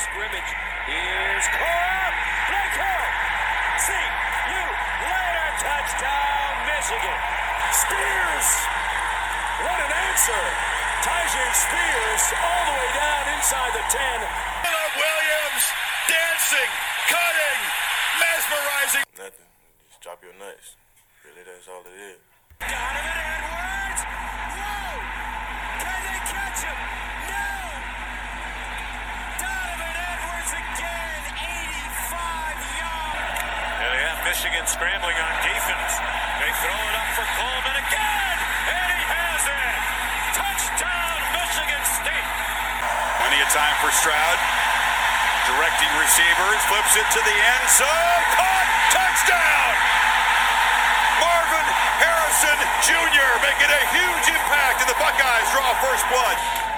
scrimmage. Here's Cora. Blake Hill. See you later. Touchdown, Michigan. Spears. What an answer. Tyjae Spears all the way down inside the 10. Williams dancing, cutting, mesmerizing. Nothing. Just drop your nuts. Really, that's all it is. Donovan Edwards. Michigan scrambling on defense. They throw it up for Coleman again, and he has it. Touchdown, Michigan State. Plenty of time for Stroud. Directing receivers, flips it to the end zone. Caught, touchdown. Marvin Harrison Jr. making a huge impact, and the Buckeyes draw first blood.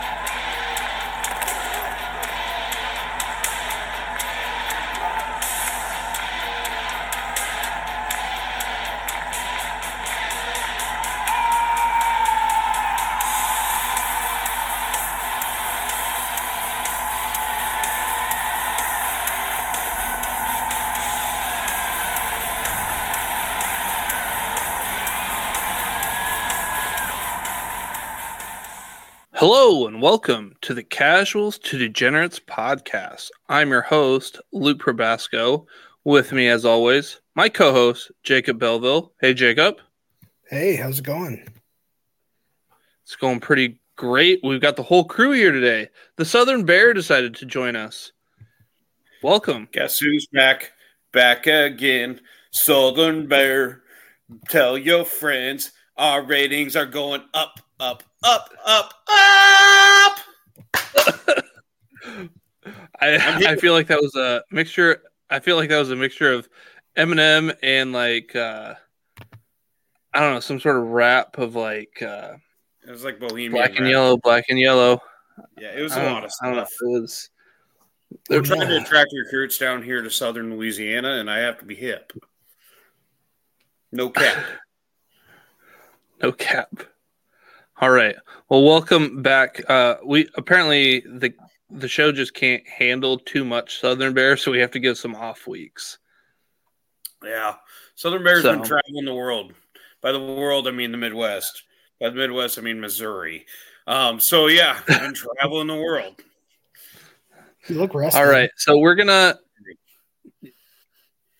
Hello and welcome to the Casuals to Degenerates podcast. I'm your host, Luke Probasco. With me, as always, my co host, Jacob Belleville. Hey, Jacob. Hey, how's it going? It's going pretty great. We've got the whole crew here today. The Southern Bear decided to join us. Welcome. Guess who's back? Back again. Southern Bear. Tell your friends our ratings are going up, up, up, up, up. I, I'm here. I feel like that was a mixture. I feel like that was a mixture of Eminem and like, uh, I don't know, some sort of rap of like uh, It was like Bohemian. black and Rhapsody. yellow, black and yellow. Yeah, it was I a don't- lot of I don't know. It was. They're trying to attract recruits down here to southern Louisiana, and I have to be hip. No cap. No cap. All right. Well, welcome back. Uh, we apparently the the show just can't handle too much Southern Bear, so we have to give some off weeks. yeah. Southern Bear's been traveling the world. By the world, I mean the Midwest. By the Midwest, I mean Missouri. Um, so yeah, I've been traveling the world. You look rested. All right. So we're gonna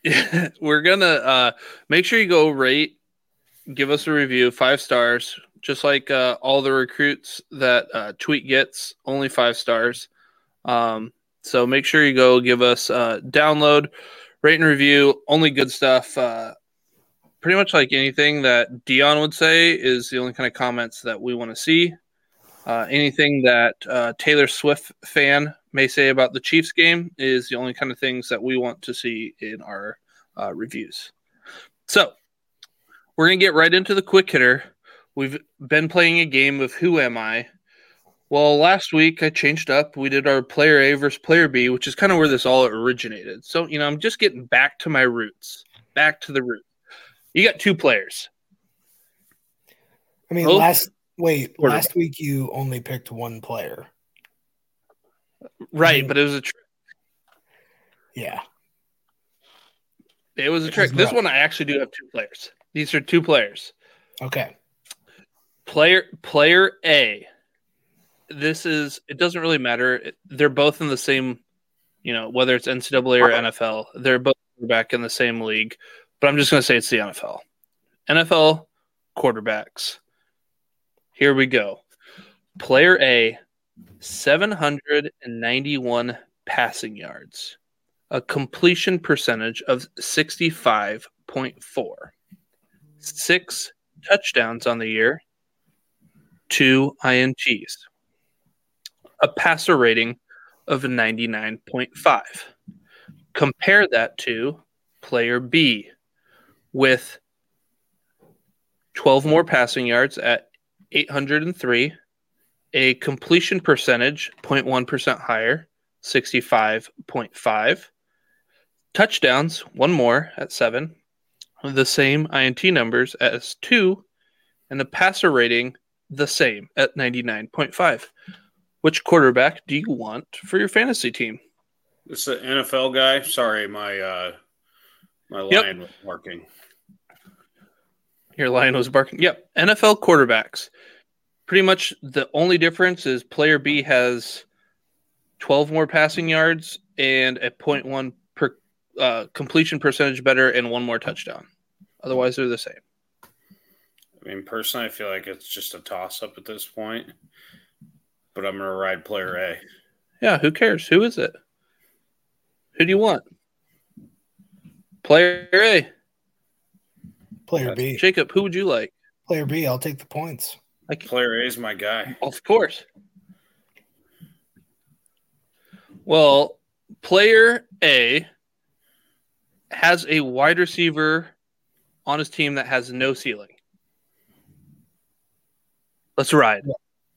we're gonna uh, make sure you go rate, give us a review, five stars, just like uh, all the recruits that uh, tweet gets, only five stars. Um, so make sure you go give us uh, download, rate and review, only good stuff. Uh, pretty much like anything that Dion would say is the only kind of comments that we want to see. Uh, anything that uh, Taylor Swift fan may say about the Chiefs game is the only kind of things that we want to see in our uh, reviews. So we're gonna get right into the quick hitter. We've been playing a game of Who Am I? Well, last week I changed up. We did our player A versus player B, which is kind of where this all originated. So, you know, I'm just getting back to my roots, back to the root. You got two players. I mean, Both last wait, last week you only picked one player. Right, Mhm. but it was a trick. Yeah. It was a It trick. was This one I actually do have two players. These are two players. Okay. Player player A. This is it doesn't really matter. They're both in the same, you know, whether it's NCAA or NFL. They're both back in the same league, but I'm just going to say it's the NFL. NFL quarterbacks. Here we go. Player A, 791 passing yards, a completion percentage of 65.4, six touchdowns on the year, two INTs, a passer rating of 99.5. Compare that to player B with 12 more passing yards at 803, a completion percentage 0.1% higher, 65.5, touchdowns, one more at seven, the same INT numbers as two, and a passer rating the same at 99.5. Which quarterback do you want for your fantasy team? Is an NFL guy. Sorry, my uh my Yep. line was working. Your lion was barking. Yep. NFL quarterbacks. Pretty much the only difference is player B has 12 more passing yards and a 0.1 per uh, completion percentage better and one more touchdown. Otherwise, they're the same. I mean, personally, I feel like it's just a toss up at this point. But I'm gonna ride player A. Yeah, who cares? Who is it? Who do you want? Player A. Player B. Jacob, who would you like? Player B. I'll take the points. I can, Player A is my guy. of course. Well, player A has a wide receiver on his team that has no ceiling. Let's ride.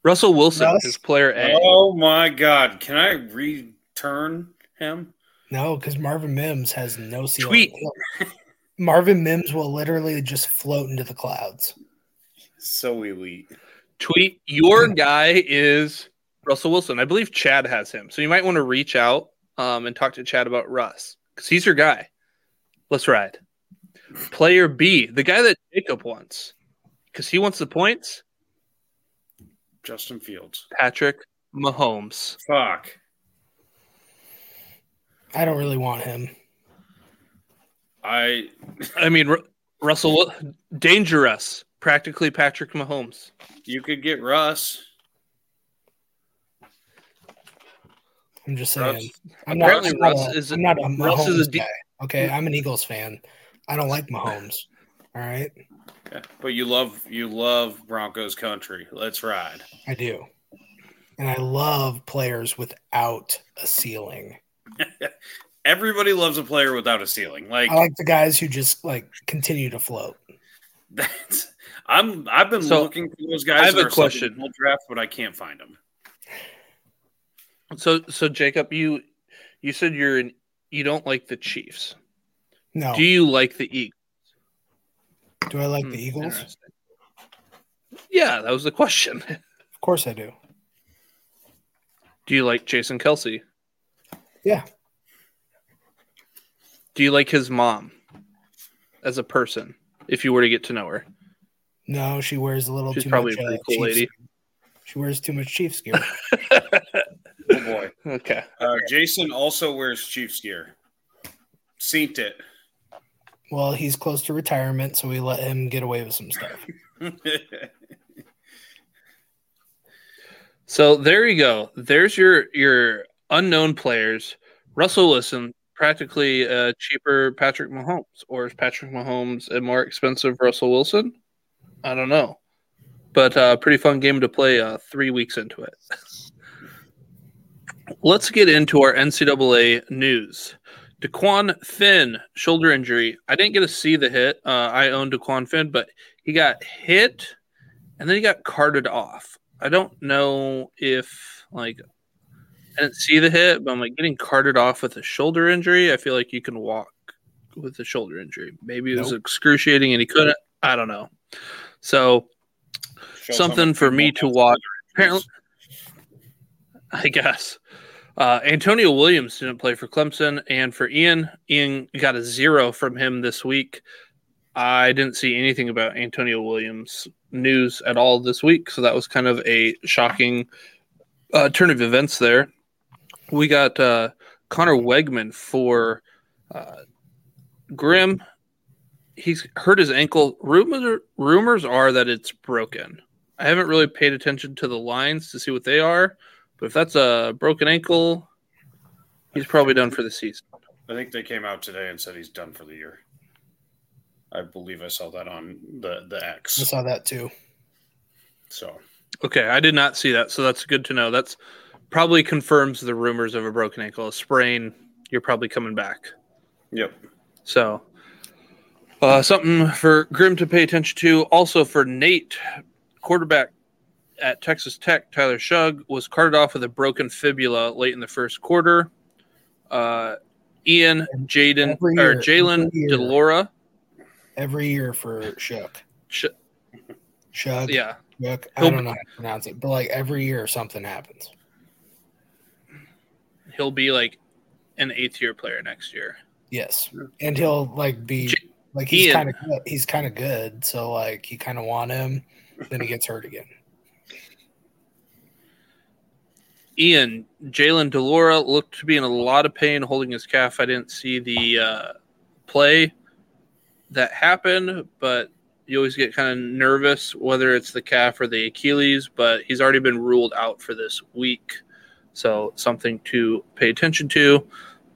Russell Wilson Russ? is player A. Oh my god. Can I return him? No, because Marvin Mims has no ceiling. Tweet. Marvin Mims will literally just float into the clouds. So elite. Tweet your guy is Russell Wilson. I believe Chad has him. So you might want to reach out um, and talk to Chad about Russ because he's your guy. Let's ride. Player B, the guy that Jacob wants because he wants the points, Justin Fields. Patrick Mahomes. Fuck. I don't really want him. I I mean, Ru- Russell, dangerous, practically Patrick Mahomes. you could get Russ. I'm just saying. Russ. I'm not, Apparently I'm not Russ a, is a- I'm not a Mahomes Russ is a de- guy. Okay, I'm an Eagles fan. I don't like Mahomes. All right, Yeah, But you love you love Broncos country. Let's ride. I do, and I love players without a ceiling. Everybody loves a player without a ceiling. Like I like the guys who just like continue to float. that's I'm I've been So, looking for those guys. I have a our question. supplemental draft, but I can't find them. So, so Jacob, you you said you're an, you don't like the Chiefs. No, Do you like the Eagles? Do I like Hmm, the Eagles? Yeah, that was the question. Of course I do. Do you like Jason Kelce? Yeah, Do you like his mom as a person? If you were to get to know her, no, she wears a little she's too probably much. a pretty uh, cool Chiefs- lady. She wears too much Chiefs gear. Oh boy. Okay. Uh, Jason also wears Chiefs gear. Seen it. Well, he's close to retirement, so we let him get away with some stuff. So there you go. There's your your unknown players. Russell Wilson, practically a cheaper Patrick Mahomes, or is Patrick Mahomes a more expensive Russell Wilson? I don't know, but uh, pretty fun game to play. Uh, three weeks into it. Let's get into our NCAA news. DeQuan Finn shoulder injury. I didn't get to see the hit. Uh, I own DeQuan Finn, but he got hit and then he got carted off. I don't know if like I didn't see the hit, but I'm like getting carted off with a shoulder injury. I feel like you can walk with a shoulder injury. Maybe it was Nope. excruciating and he couldn't. I don't know. So Shows something for me to watch. Apparently, I guess. Uh, Antonio Williams didn't play for Clemson, and for Ian, Ian got a zero from him this week. I didn't see anything about Antonio Williams news at all this week, so that was kind of a shocking uh, turn of events there. We got uh, Connor Weigman for uh, Grimm. He's hurt his ankle. Rumors are that it's broken. I haven't really paid attention to the lines to see what they are, but if that's a broken ankle, he's probably done for the season. I think they came out today and said he's done for the year. I believe I saw that on the the X. I saw that too. So Okay, I did not see that, so that's good to know. That's probably confirms the rumors of a broken ankle, a sprain. You're probably coming back. yep. So, uh, something for Grimm to pay attention to. Also for Nate, quarterback at Texas Tech, Tyler Shough was carted off with a broken fibula late in the first quarter. Uh, Ian, Jaden, or Jalen. Delora. Every year for Shook. Sh- Shug. yeah, Shook. I He'll don't be- know how to pronounce it, but like every year something happens. he'll be like an eighth year player next year. Yes, and he'll like be like he's kind of. He's kind of good, so like you kind of want him. Then he gets hurt again. Ian, Jalen Delora looked to be in a lot of pain holding his calf. I didn't see the uh, play that happened, but you always get kind of nervous whether it's the calf or the Achilles, but he's already been ruled out for this week. So something to pay attention to.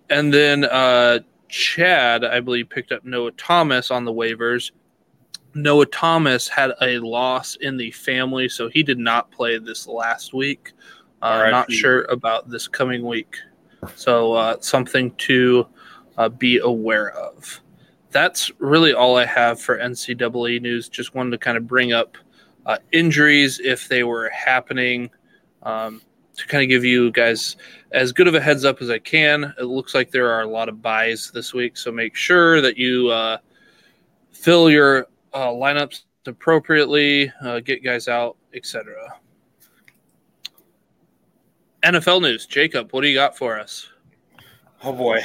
And then uh, Chad, I believe, picked up Noah Thomas on the waivers. Noah Thomas had a loss in the family, so he did not play this last week. Uh, not sure about this coming week. So uh, something to uh, be aware of. That's really all I have for NCAA news. Just wanted to kind of bring up uh, injuries if they were happening um, to kind of give you guys as good of a heads up as I can. It looks like there are a lot of buys this week, so make sure that you uh, fill your uh, lineups appropriately, uh, get guys out, etc. NFL news, Jacob. What do you got for us? Oh boy.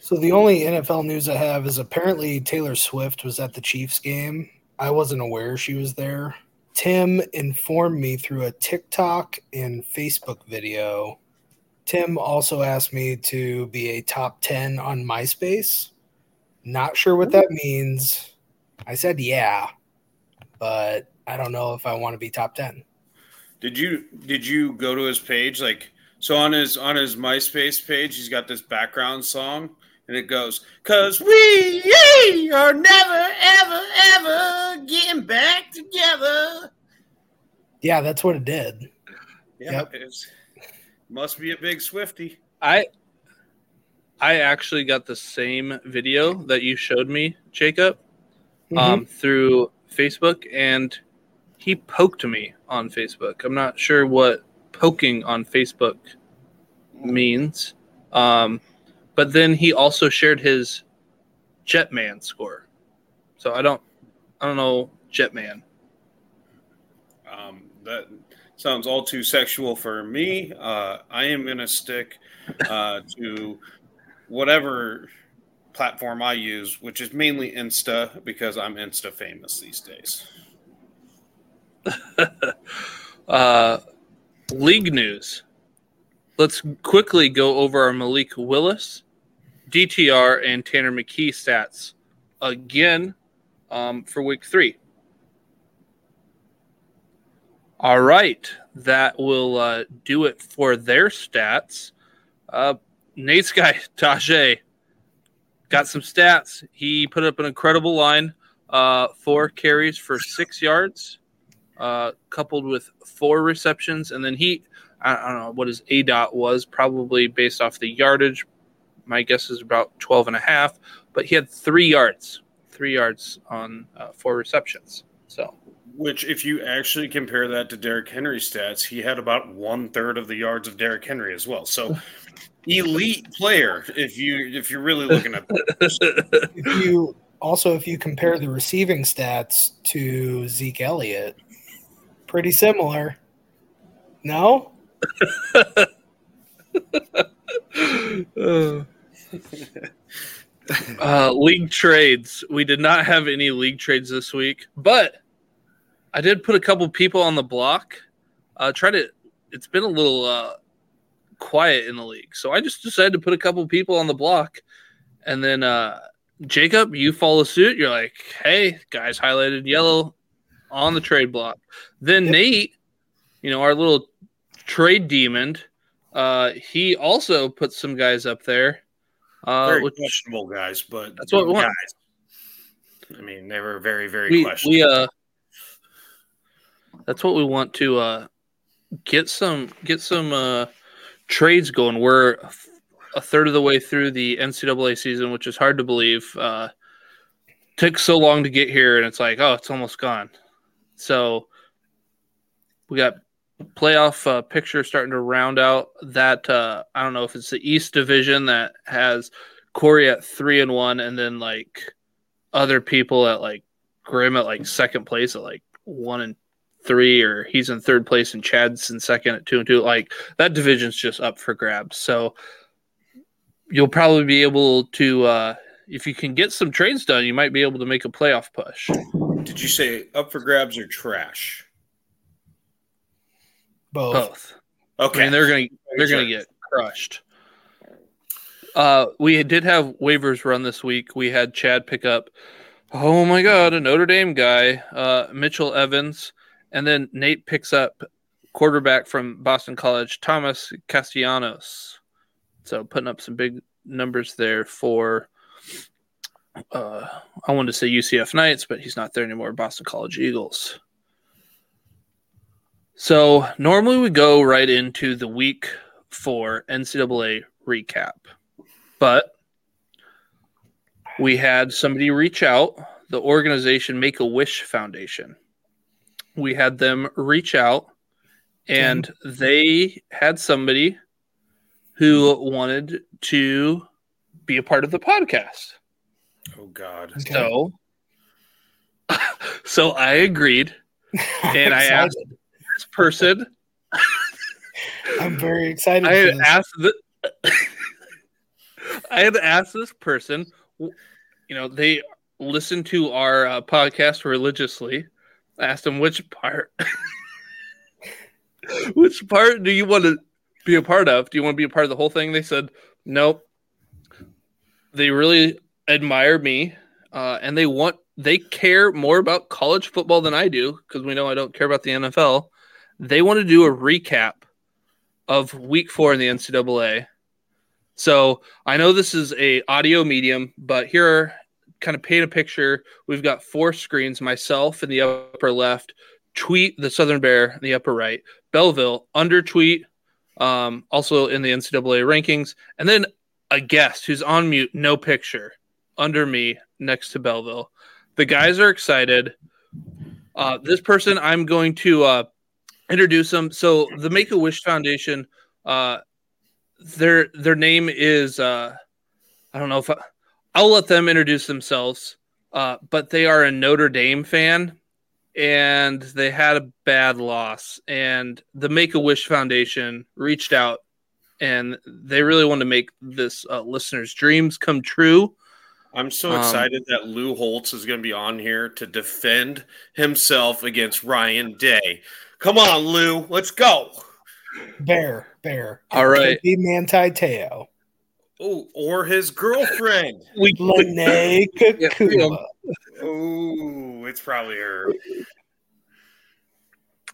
So the only NFL news I have is apparently Taylor Swift was at the Chiefs game. I wasn't aware she was there. Tim informed me through a TikTok and Facebook video. Tim also asked me to be a top 10 on MySpace. Not sure what that means. I said yeah, but I don't know if I want to be top 10. Did you did you go to his page? Like so on his on his MySpace page, he's got this background song, and it goes, "Cause we are never ever ever getting back together." Yeah, that's what it did. Yeah, Yep. it's, must be a big Swifty. I I actually got the same video that you showed me, Jacob, um, through Facebook, and he poked me on Facebook. I'm not sure what poking on Facebook means, um, but then he also shared his Jetman score. So I don't I don't know Jetman. Um, that sounds all too sexual for me. Uh, I am going to stick uh, to whatever platform I use, which is mainly Insta because I'm Insta famous these days. uh, league news. Let's quickly go over our Malik Willis, DTR, and Tanner McKee stats again um, for week three. All right, that will uh, do it for their stats. Uh, Nate's guy, Tyjae, got some stats. He put up an incredible line uh, four carries for six yards uh, coupled with four receptions, and then he, I, I don't know what his A dot was, probably based off the yardage. My guess is about 12 and a half, but he had three yards, three yards on uh, four receptions. So Which, if you actually compare that to Derrick Henry's stats, he had about one third of the yards of Derrick Henry as well. So, elite player. If you if you're really looking at that. if you also if you compare the receiving stats to Zeke Elliott, pretty similar. No? uh, league trades. We did not have any league trades this week, but I did put a couple people on the block. Uh, try to. It's been a little uh, quiet in the league, so I just decided to put a couple people on the block, and then uh, Jacob, you follow suit. You're like, hey, guys, highlighted yellow on the trade block. Then Yep. Nate, you know, our little trade demon, uh, he also put some guys up there. Uh, very which questionable guys, but That's what we want. guys. I mean, they were very, very we, questionable. we uh that's what we want to uh get some get some uh trades going we're a third of the way through the ncaa season which is hard to believe uh took so long to get here and it's like oh it's almost gone so we got playoff uh, picture starting to round out that uh i don't know if it's the east division that has corey at three and one and then like other people at like Grimm at like second place at like one and three, or he's in third place and Chad's in second at two and two. Like that division's just up for grabs. So you'll probably be able to uh, if you can get some trades done, you might be able to make a playoff push. Did you say up for grabs or trash? Both. Both. Okay. I mean, they're gonna they're gonna get crushed. Uh, we did have waivers run this week. We had Chad pick up. Oh my God, a Notre Dame guy, uh, Mitchell Evans, and then Nate picks up quarterback from Boston College, Thomas Castellanos. So putting up some big numbers there for. Uh, I wanted to say UCF Knights, but he's not there anymore. Boston College Eagles. So normally we go right into the week four NCAA recap, but we had somebody reach out, the organization Make a Wish Foundation. We had them reach out and they had somebody who wanted to be a part of the podcast. Oh God. Okay. So so I agreed and I asked this person I'm very excited. I had this. asked the, I had asked this person, you know, they listen to our uh, podcast religiously. I asked them which part, which part do you want to be a part of? Do you want to be a part of the whole thing? They said, nope. They really admire me, uh, and they want they care more about college football than I do because we know I don't care about the NFL. They want to do a recap of week four in the NCAA. So I know this is a audio medium, but here kind of paint a picture. We've got four screens, myself in the upper left, tweet the Southern Bear in the upper right, Belleville under tweet, um, also in the NCAA rankings, and then a guest who's on mute, no picture, under me next to Belleville. The guys are excited. Uh, this person, I'm going to uh, introduce them. So the Make a Wish Foundation, uh, their their name is uh, I don't know if I, I'll let them introduce themselves. Uh, but they are a Notre Dame fan, and they had a bad loss. And the Make a Wish Foundation reached out, and they really want to make this uh, listener's dreams come true. I'm so Um, excited that Lou Holtz is going to be on here to defend himself against Ryan Day. Come on, Lou, let's go. Bear, bear. All right. Be Manti Te'o. Oh, or his girlfriend. We, Lene Kakuma. Oh, it's probably her.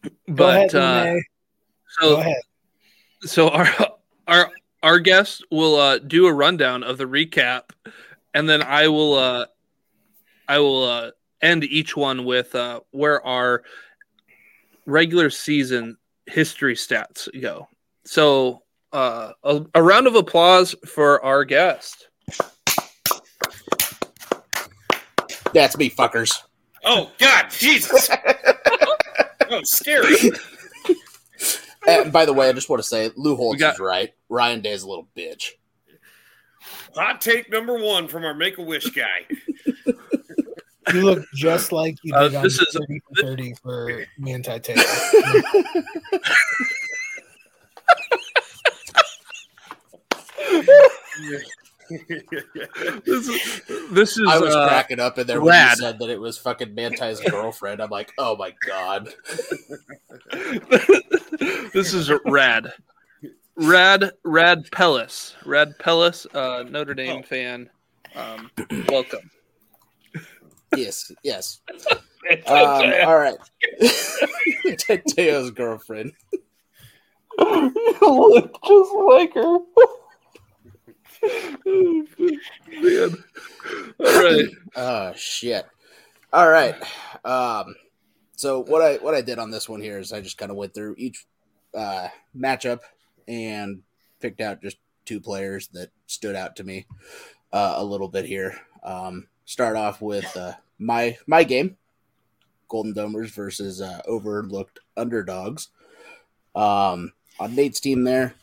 Go but ahead, uh, Lene. so Go ahead. So our our our guest will uh, do a rundown of the recap, and then I will uh, I will uh, end each one with uh, where our regular season history stats go. So uh, a, a round of applause for our guest. That's me, fuckers. Oh God, Jesus! oh, scary. And by the way, I just want to say Lou Holtz got- is right. Ryan Day is a little bitch. Hot take number one from our Make a Wish guy. You look just like you Uh, did on this is- 30 for 30 for Manti Te'o. This is this is I was uh, cracking up in there when rad. you said that it was fucking Manti's girlfriend. I'm like, oh my god. this is rad. Rad Rad Pellis. Rad Pellis, uh, Notre Dame Oh. fan. Um, welcome. Yes, yes. Um, all right. Te'o's girlfriend. you look just like her. oh, man. All right. Oh shit. All right. Um so what I what I did on this one here is I just kind of went through each uh matchup and picked out just two players that stood out to me uh, a little bit here. Um start off with uh my my game Golden Domers versus uh, overlooked underdogs. Um on Nate's team there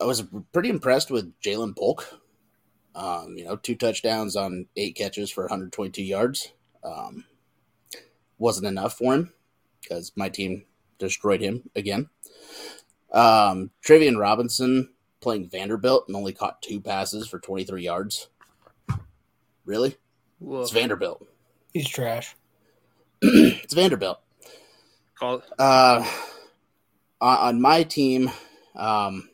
I was pretty impressed with Ja'Lynn Polk. Um, you know, two touchdowns on eight catches for 122 yards. Um, wasn't enough for him because my team destroyed him again. Um, Travian Robinson, playing Vanderbilt and only caught two passes for 23 yards. Really? Whoa. It's Vanderbilt. He's trash. it's Vanderbilt. Call it. Uh, on, on my team, um,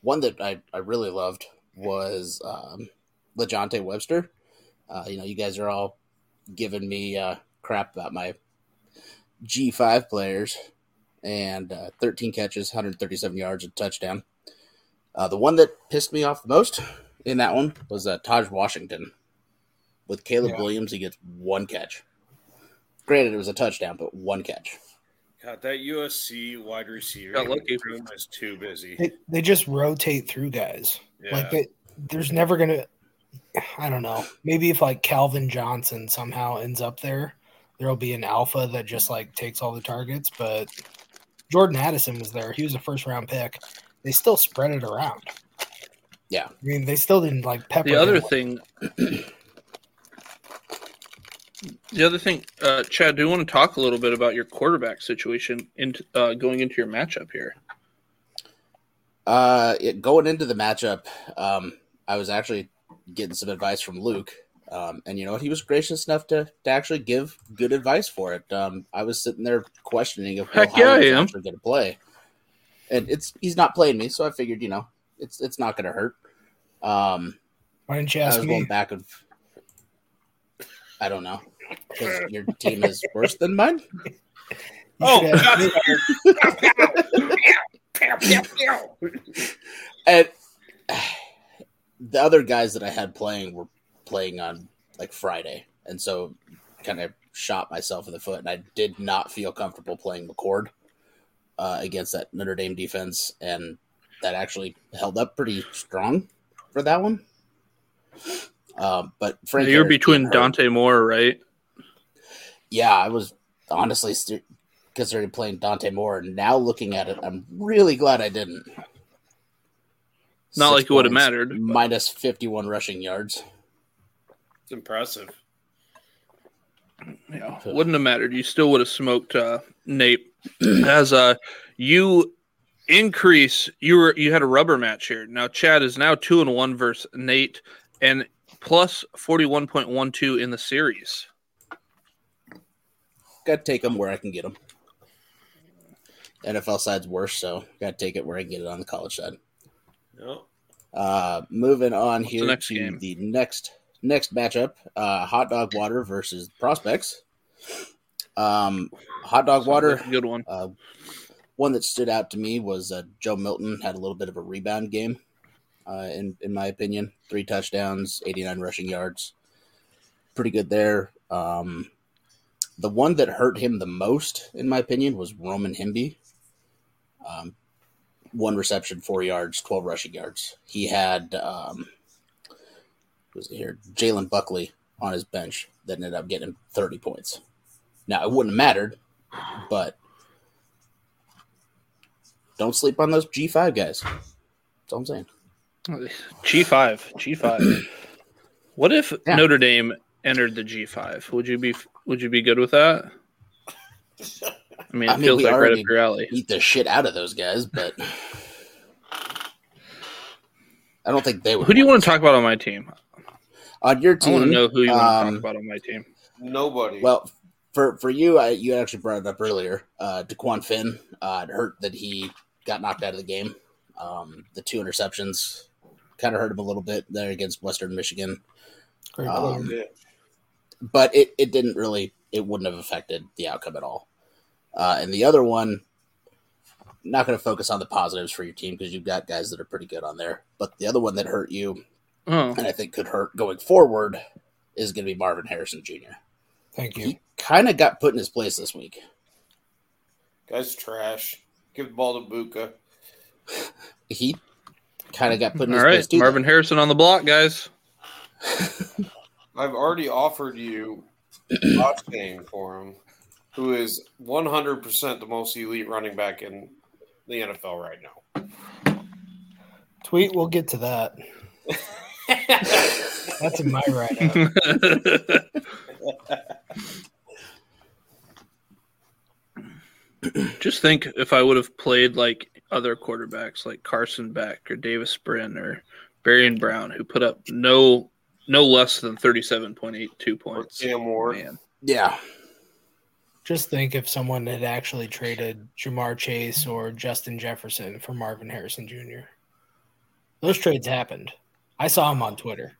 one that I, I really loved was um, LeJounte Webster. Uh, you know, you guys are all giving me uh, crap about my G5 players and uh, 13 catches, 137 yards, and touchdown. Uh, the one that pissed me off the most in that one was uh, Tahj Washington. With Caleb Yeah. Williams, he gets one catch. Granted, it was a touchdown, but one catch. God, that USC wide receiver Got lucky. room is too busy. They, they just rotate through guys. Yeah. Like they, there's never gonna. I don't know. Maybe if like Calvin Johnson somehow ends up there, there'll be an alpha that just like takes all the targets. But Jordan Addison was there. He was a first round pick. They still spread it around. Yeah. I mean, they still didn't like pepper. The other thing, the other thing, uh, Chad, do you want to talk a little bit about your quarterback situation into uh, going into your matchup here? Uh, it, going into the matchup, um, I was actually getting some advice from Luke, um, and you know what? He was gracious enough to, to actually give good advice for it. Um, I was sitting there questioning if Heck how yeah, he I was am. actually going to play, and it's he's not playing me, so I figured you know it's it's not going to hurt. Um, Why didn't you I ask was me? going back of I don't know because your team is worse than mine. Oh, should ask me. and the other guys that I had playing were playing on like Friday, and so kind of shot myself in the foot, and I did not feel comfortable playing McCord uh, against that Notre Dame defense, and that actually held up pretty strong for that one. Um, but Frank, You're between Dante Moore, right? yeah, I was honestly st- considering playing Dante Moore, and now looking at it, I'm really glad I didn't. Not Six like it would've mattered, Minus 51 rushing yards. It's impressive. Yeah, wouldn't have mattered. You still would have smoked uh, Nate. As uh, you increase, you were you had a rubber match here. Now Chad is now two and one versus Nate, and plus forty one point one two in the series. Got to take them where I can get them. NFL side's worse, so got to take it where I can get it on the college side. No. Uh, moving on the here next to game? the next next matchup: uh, Hot Dog Water versus Prospects. Um, Hot Dog Water. That's a good one. Uh, one that stood out to me was uh, Joe Milton had a little bit of a rebound game, uh, in in my opinion. Three touchdowns, eighty nine rushing yards, pretty good there. Um, the one that hurt him the most, in my opinion, was Roman Hemby. Um, one reception, four yards, twelve rushing yards. He had um, was it here Jalen Buckley on his bench that ended up getting him thirty points. Now it wouldn't have mattered, but don't sleep on those G five guys. That's all I'm saying. G five, G five. What if Yeah. Notre Dame entered the G five? Would you be Would you be good with that? I mean, it I mean, feels like right up your alley. Beat the shit out of those guys, but I don't think they would. Who do you want to talk about on my team? On your team. I team? want to know who you want to um, talk about on my team. Nobody. Well, for for you, I, you actually brought it up earlier. Uh, DeQuan Finn, uh, it hurt that he got knocked out of the game. Um, the two interceptions kind of hurt him a little bit there against Western Michigan, Great um, player. But it, it didn't really it wouldn't have affected the outcome at all. Uh, and the other one, not going to focus on the positives for your team because you've got guys that are pretty good on there. But the other one that hurt you, Oh, and I think could hurt going forward, is going to be Marvin Harrison Jr. Thank you. He kind of got put in his place this week. Guy's trash. Give the ball to Buka. he kind of got put in all his right, place too. Marvin Harrison on the block, guys. I've already offered you Achane for him, who is 100% the most elite running back in the NFL right now. Tweet. We'll get to that. That's in my write up. Just think if I would have played like other quarterbacks like Carson Beck or Davis Brin or Barian Brown who put up no no less than thirty seven point eight two points. Cam Ward. Man, Yeah. Just think if someone had actually traded Ja'Marr Chase or Justin Jefferson for Marvin Harrison Jr. Those trades happened. I saw him on Twitter.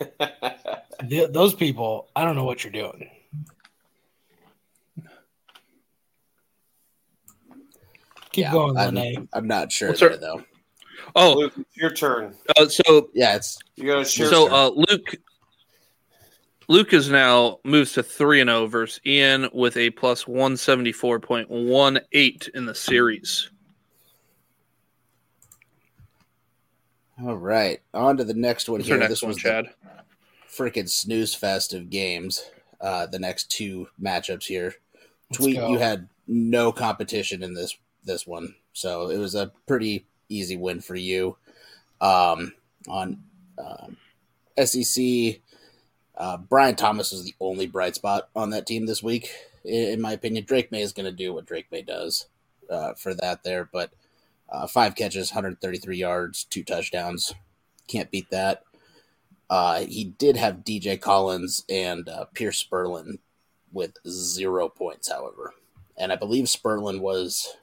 Th- those people, I don't know what you're doing. Keep yeah. going, I'm, Lene. I'm not sure What's there, though. oh, Luke, it's your turn. uh, so Yeah, it's You got to share. so uh, Luke Luke is now moves to three and zero versus Ian with a plus one seventy four point one eight in the series. All right. On to the next one What's here. next This one, was Chad? freaking snooze fest of games. Uh, the next two matchups here. Let's Tweet, go. you had no competition in this this one, so it was a pretty easy win for you. Um, on um, SEC, uh, Brian Thomas was the only bright spot on that team this week, i- in my opinion. Drake Maye is going to do what Drake Maye does uh, for that there, but uh, five catches, 133 yards, two touchdowns, can't beat that. Uh, he did have DJ Collins and uh, Pierce Sperlin with zero points, however. And I believe Sperlin was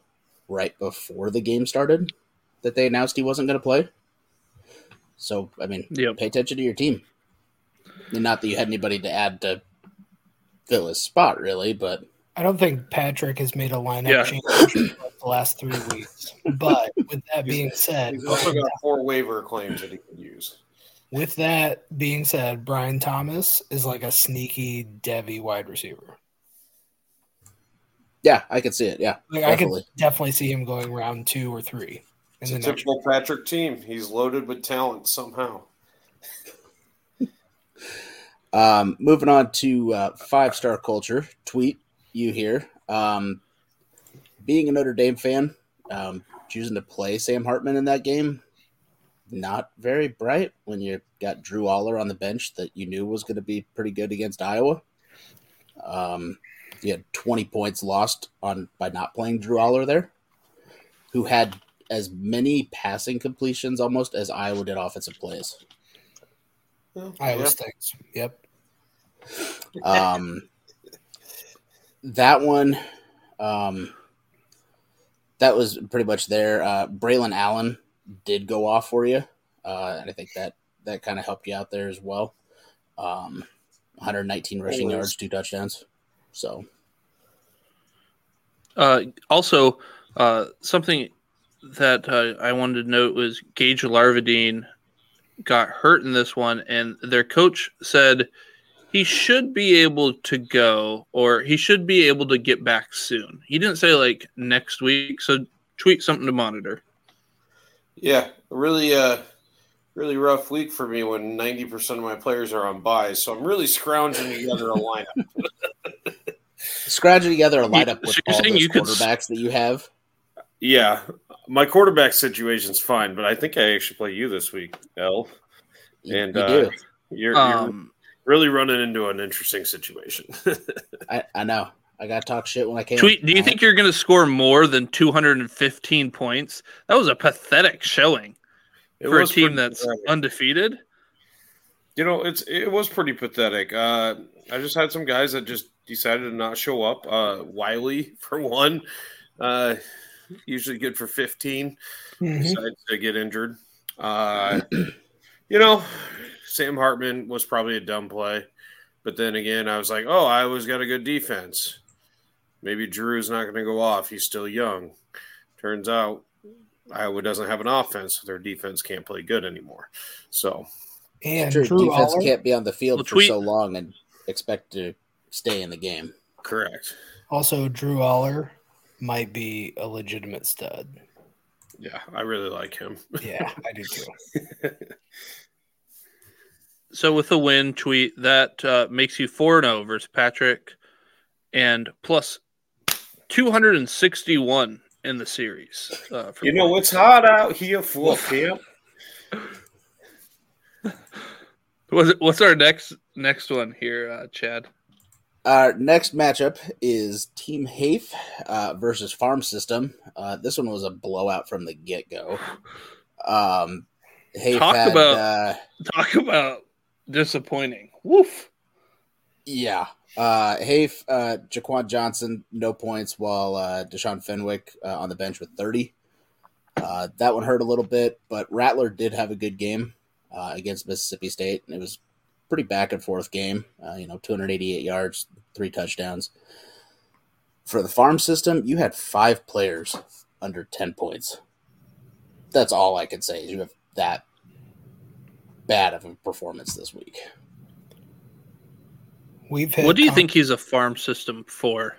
right before the game started that they announced he wasn't going to play. So, I mean, Yep. pay attention to your team. And not that you had anybody to add to fill his spot, really, but I don't think Patrick has made a lineup Yeah. change in the last three weeks. But with that being said, He's also got four waiver claims that he could use. with that being said, Brian Thomas is like a sneaky Devy wide receiver. yeah, I can see it. Yeah, Like I can definitely see him going round two or three in It's the a next. typical Patrick team. He's loaded with talent somehow. Um, moving on to uh, five star culture. Tweet you here. Um, being a Notre Dame fan, um, choosing to play Sam Hartman in that game, not very bright when you got Drew Allar on the bench that you knew was going to be pretty good against Iowa. Um, you had 20 points lost on by not playing Drew Allar there, who had as many passing completions almost as Iowa did offensive plays. Iowa Yeah. Stakes. Yep. Um, that one, um, that was pretty much there. Uh, Braylon Allen did go off for you, uh, and I think that that kind of helped you out there as well. Um, 119 rushing yards, two touchdowns. So Uh, also, uh, something that uh, I wanted to note was Gage Larvadain got hurt in this one, and their coach said he should be able to go or he should be able to get back soon. He didn't say like next week, so tweet something to monitor. Yeah, really, uh, really rough week for me when ninety percent of my players are on buys. So I'm really scrounging together a lineup. scratching together a lineup so with you're all those you could- quarterbacks that you have. Yeah, my quarterback situation's fine, but I think I actually play you this week, L. You, And you uh, you're, you're Um, really running into an interesting situation. I, I know. I got to talk shit when I can. tweet. Do you I- think you're going to score more than 215 points? That was a pathetic showing It for a team that's pathetic. undefeated. You know, it's it was pretty pathetic. Uh, I just had some guys that just decided to not show up. Uh, Wiley, for one, uh, usually good for 15, Mhm. decided to get injured. Uh, you know, Sam Hartman was probably a dumb play, but then again, I was like, oh, Iowa's got a good defense. Maybe Drew's not going to go off. He's still young. Turns out Iowa doesn't have an offense. Their defense can't play good anymore. So And Sure, Drew defense Allar, can't be on the field Well, for tweet- so long and expect to stay in the game. correct. also Drew Allar might be a legitimate stud. Yeah, I really like him. Yeah, I do too. So with the win tweet that uh, makes you four and zero versus Patrick, and plus two hundred and sixty one in the series. Uh, You know points. it's hot out here for camp. What's, what's our next next one here, uh, Chad? Our next matchup is Team Hafe uh, versus Farm System. Uh, this one was a blowout from the get go. Um, Hafe Talk had, about- uh, Talk about disappointing. Woof. yeah. Uh, Hafe, uh, Jaquan Johnson, no points, while uh, Deshaun Fenwick uh, on the bench with 30. Uh, that one hurt a little bit, but Rattler did have a good game uh, against Mississippi State. It was pretty back and forth game. Uh, you know, 288 yards, three touchdowns. For the farm system, you had five players under 10 points. That's all I can say. You have that bad of a performance this week. We've hit What do you con- think he's a farm system for?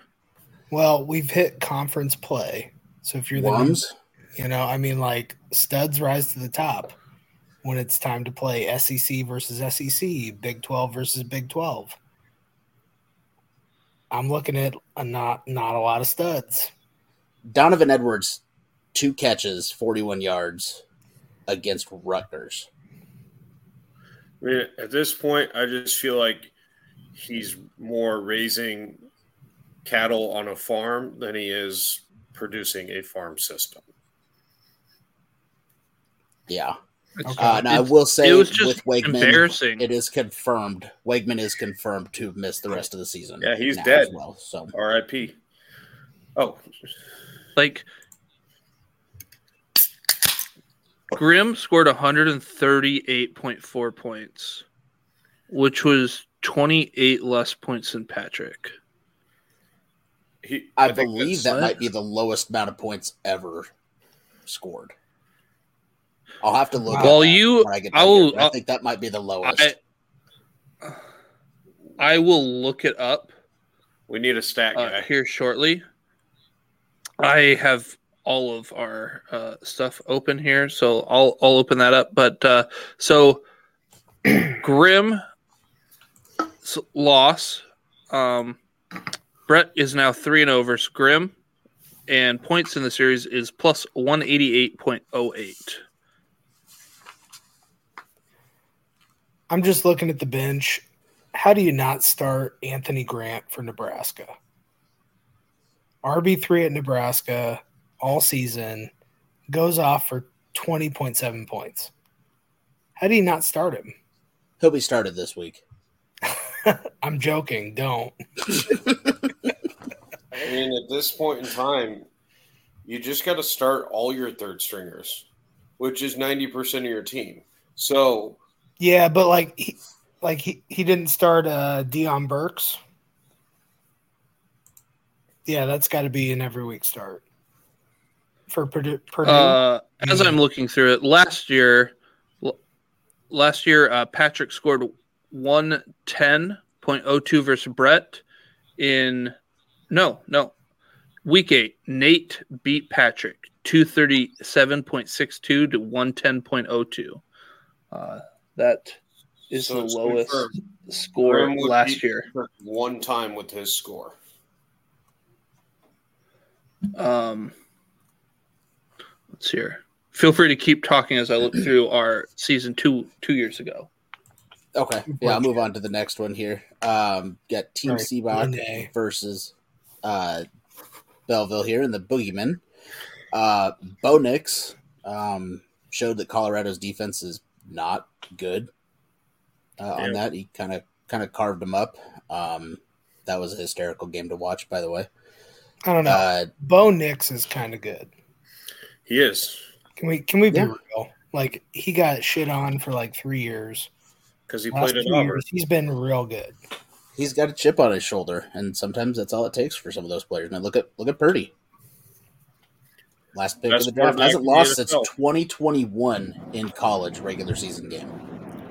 Well, we've hit conference play. So if you're the Worms? you know, I mean, like studs rise to the top when it's time to play SEC versus SEC, Big Twelve versus Big Twelve. I'm looking at a not not a lot of studs. Donovan Edwards, two catches, 41 yards against Rutgers. I mean, at this point, I just feel like he's more raising cattle on a farm than he is producing a farm system. Yeah. Okay. Uh, now, I will say it was just with Weigman, embarrassing. it is confirmed. Weigman is confirmed to miss the rest of the season. Yeah, he's dead. as well. So R.I.P. Oh, Like Grimm scored 138.4 points, which was 28 less points than Patrick. he, I, think believe that might be the lowest amount of points ever scored. I'll have to look. at Well, that you- when I, get I will- I think that might be the lowest. I I will look it up we need a stat uh, here shortly. I have all of our uh, stuff open here, so I'll I'll open that up. But uh, so Grimm loss. Um, Brett is now three and over. Grimm and points in the series is plus one eighty eight point oh eight. I'm just looking at the bench. How do you not start Anthony Grant for Nebraska? RB3 at Nebraska all season goes off for 20.7 points. How do you not start him? He'll be started this week. I'm joking. Don't. I mean, at this point in time, you just got to start all your third stringers, which is 90% of your team. So, Yeah, but like he, like he, he didn't start uh Deion Burks. Yeah, that's got to be an every week start for Purdue. Purdue. Uh, as. I'm looking through it, last year, l- last year uh, Patrick scored 110.02 versus Brett in no no week eight. Nate beat Patrick 237.62 to 110.02. Uh, that is So the lowest confirmed. score last year. One time with his score. Um, let's here. Feel free to keep talking as I look through our season two two years ago. Okay. Yeah, I'll move on to the next one here. Um, got Team Sorry, Seabach versus uh, Belleville here in the Boogeyman. Uh, Bo Nix um, showed that Colorado's defense is not good. Uh, On that, he kind of kind of carved him up. Um, that was a hysterical game to watch, by the way. I don't know. Uh, Bo Nix is kind of good. He is Can we can we be Yeah. real? Like he got shit on for like three years. because he Last played at two Auburn. years, he's been real good. he's got a chip on his shoulder, and sometimes that's all it takes for some of those players. Now look at look at Purdy. Last pick Best of the draft hasn't lost since 2021 in college regular season game.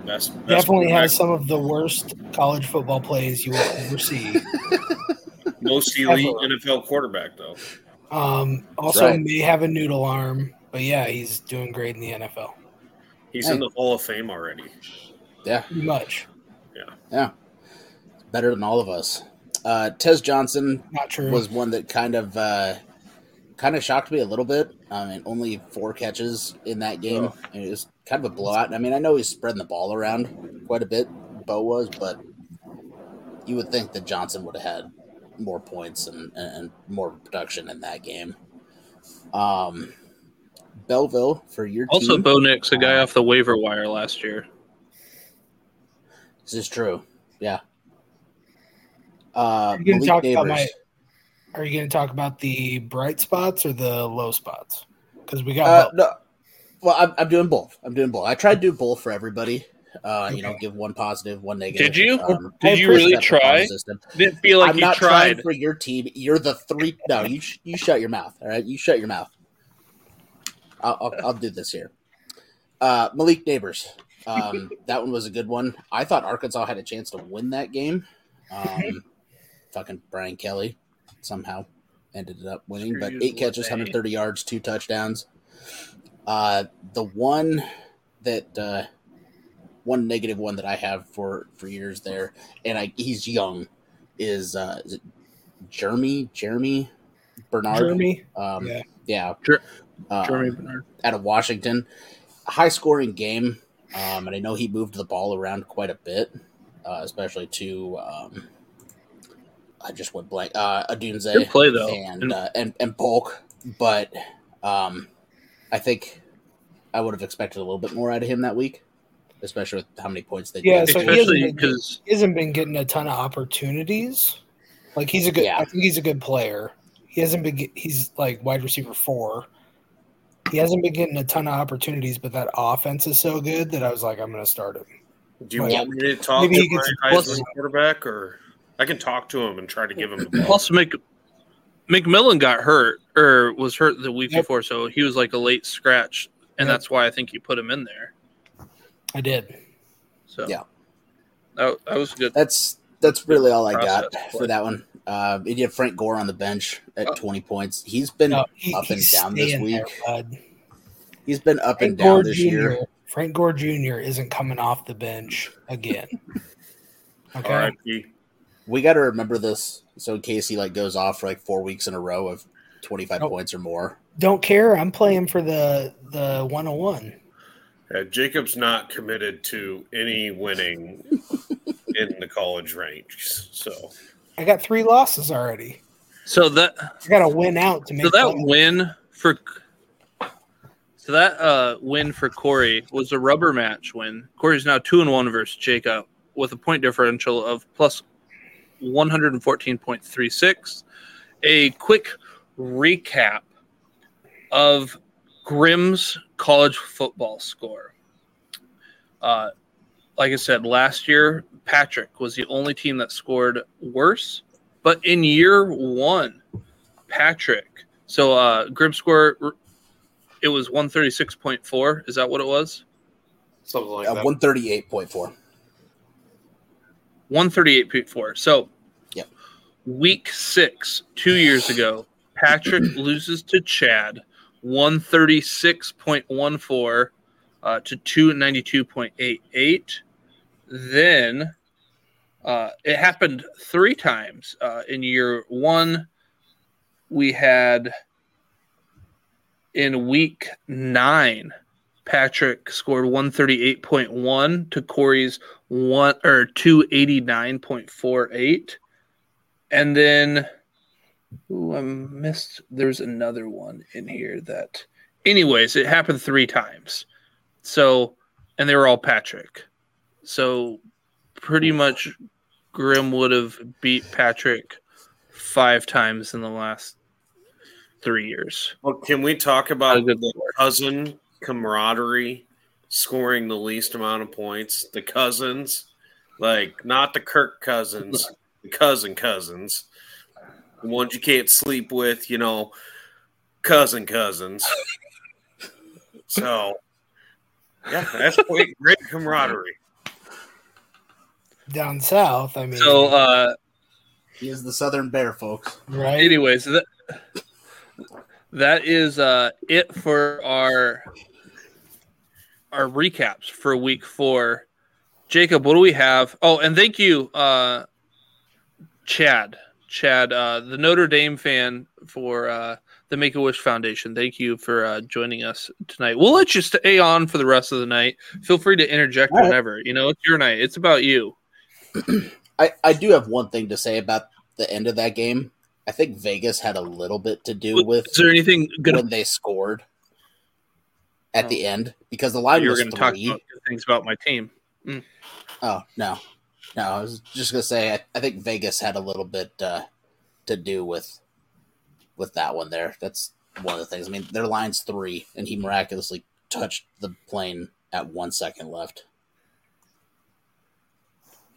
Best, best Definitely quarterback, has some of the worst college football plays you will ever see. most elite. NFL quarterback though. Um, also Right. may have a noodle arm, but yeah, he's doing great in the NFL. He's Hey. in the Hall of Fame already. Yeah, Pretty much. yeah, yeah, better than all of us. Uh, Tez Johnson Not true. was one that kind of uh, kind of shocked me a little bit. I mean, only four catches in that game. Oh. And it was kind of a blowout. I mean, I know he's spreading the ball around quite a bit. Bo was, but you would think that Johnson would have had more points and, and more production in that game. Um, Belleville for your Also, team. Bo Nix, a guy off the waiver wire last year. This is true. Yeah. Uh, Are you gonna Malik talk about my? Are you going to talk about the bright spots or the low spots? Because we got Uh, no, well, I'm, I'm doing both. I'm doing both. I tried to do both for everybody. Uh, you know, give one positive, one negative. Did you? Um, Did you really try? Didn't feel like I'm you not trying tried. for your team. You're the three. No, you sh- you shut your mouth. All right, you shut your mouth. I'll, I'll, I'll do this here. Uh, Malik Nabers. Um, that one was a good one. I thought Arkansas had a chance to win that game. Um, fucking Brian Kelly somehow ended up winning, but eight catches, Lene. 130 yards, two touchdowns. Uh, the one that uh, one negative one that I have for for years there, and I he's young, is uh, is it Jeremy Jeremy Bernard? Jeremy. Um, Yeah. yeah, Jer- um, Jeremy Bernard. out of Washington. High scoring game, um, and I know he moved the ball around quite a bit, uh, especially to um, I just went blank. Uh, Odunze Good play, though. and And- uh, and and Polk, but um, I think I would have expected a little bit more out of him that week, especially with how many points they Yeah, did. so he hasn't been- He hasn't been getting a ton of opportunities. Like he's a good. Yeah. I think he's a good player. He hasn't been. He's like wide receiver four. He hasn't been getting a ton of opportunities, but that offense is so good that I was like, I'm going to start him. Do you Well, want me to talk maybe to he my Heisman quarterback, or I can talk to him and try to give him the ball? plus Mc, McMillan got hurt or was hurt the week Yep. before, so he was like a late scratch, and Yep. that's why I think you put him in there. I did. So Yeah. that, that was good. That's that's really all I got Process for that one. Uh, he had Frank Gore on the bench at Oh. 20 points. He's been No, he- up and down this staying there, week. He's been up and down Gore this Jr. year. Frank Gore Jr. isn't coming off the bench again. Okay. R.I.P. We got to remember this. So in case he like goes off for like four weeks in a row of 25 Nope. points or more. Don't care. I'm playing for the the 101. Yeah, Jacob's not committed to any winning in the college ranks. So I got three losses already. So that I got to win out to make so that that. win for so that uh win for Corey was a rubber match win. Corey's now two and one versus Jacob with a point differential of plus one hundred and fourteen point three six. A quick recap of Grimm's college football score. Uh, like I said, last year Patrick was the only team that scored worse, but in year one, Patrick. So uh Grimm score it was 136.4. Is that what it was? something like Uh, that. 138.4. 138.4. So Yep. week six, two years ago, Patrick loses to Chad 136.14 uh, to 292.88. Then uh, it happened three times. Uh, in year one, we had in week nine, Patrick scored 138.1 to Corey's one or 289.48. And then ooh, I missed there's another one in here that anyways, it happened three times. So and they were all Patrick. So pretty much Grimm would have beat Patrick five times in the last three years. Well, can we talk about the Lord. cousin camaraderie scoring the least amount of points? The cousins, like not the Kirk cousins, the cousin cousins, the ones you can't sleep with, you know, cousin cousins. So, yeah, that's great, great camaraderie. down south. I mean, So uh He is the Southern Bear, folks. right? anyways that that is uh it for our our recaps for week four jacob what do we have oh and thank you uh chad chad uh the notre dame fan for uh the make a wish foundation. Thank you for uh joining us tonight. We'll let you stay on for the rest of the night. Feel free to interject right. whenever. You know it's your night. It's about you. I, I do have one thing to say about the end of that game. I think Vegas had a little bit to do with Is there anything gonna when they scored at the end because the line you were going to talk about things about my team? Oh no, no! I was just gonna say I, I think Vegas had a little bit uh, to do with with that one there. That's one of the things. I mean, their line's three, and he miraculously touched the plane at one second left.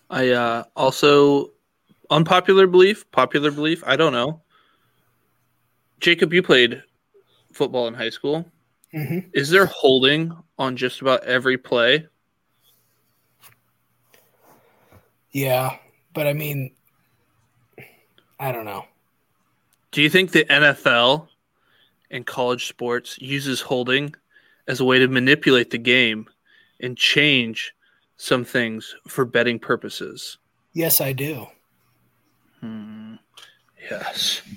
I uh, also unpopular belief, popular belief. I don't know. Jacob, you played football in high school. hmm Is there holding on just about every play? Yeah, but I mean, I don't know. Do you think the NFL and college sports uses holding as a way to manipulate the game and change some things for betting purposes? Yes, I do. Hmm. Yes.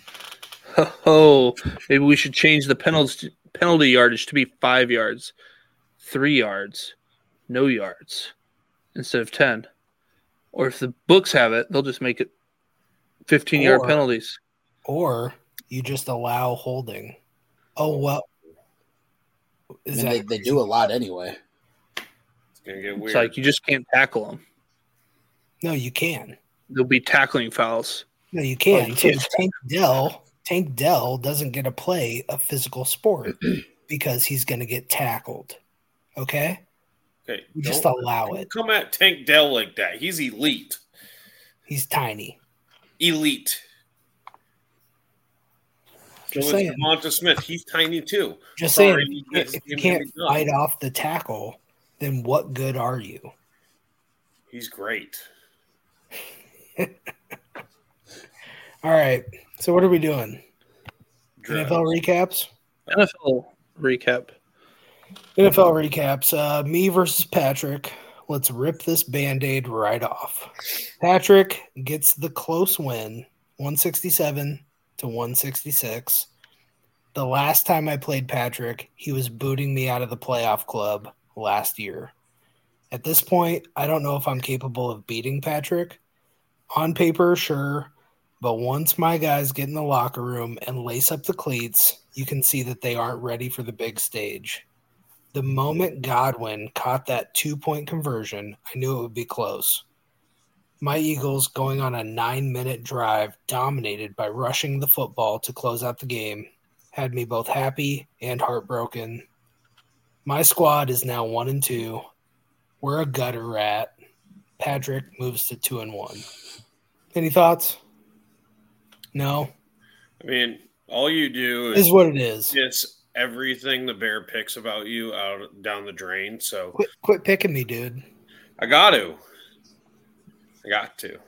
Oh, maybe we should change the penalty penalty yardage to be five yards, three yards, no yards, instead of ten. Or if the books have it, they'll just make it fifteen yard penalties. Or you just allow holding. Oh well. I mean, they, that they do a lot anyway. It's gonna get weird. It's like you just can't tackle them. no? You can. There'll be tackling fouls. No, you can. you So can't. Tank Dell, Tank Dell doesn't get to play a physical sport because he's going to get tackled. Okay, okay, you just allow it. come at Tank Dell like that. He's elite. He's tiny. Elite. Just is saying. Devonta Smith. He's tiny too. Just Sorry, saying, if gets- if you can't gets fight off the tackle, then what good are you? He's great. All right. So what are we doing? Drugs. NFL recaps. NFL recap. NFL recaps. Uh, me versus Patrick. Let's rip this band aid right off. Patrick gets the close win 167 to 166. The last time I played Patrick, he was booting me out of the playoff club last year. At this point, I don't know if I'm capable of beating Patrick. On paper, sure. But once my guys get in the locker room and lace up the cleats, you can see that they aren't ready for the big stage. The moment Godwin caught that two point conversion, I knew it would be close. My Eagles, going on a nine minute drive, dominated by rushing the football to close out the game, had me both happy and heartbroken. My squad is now one and two. We're a gutter rat. Patrick moves to two and one. Any thoughts? No. I mean, all you do Is is what it is. piss everything the bear picks about you out down the drain. So Quit, quit picking me, dude. I got to. I got to.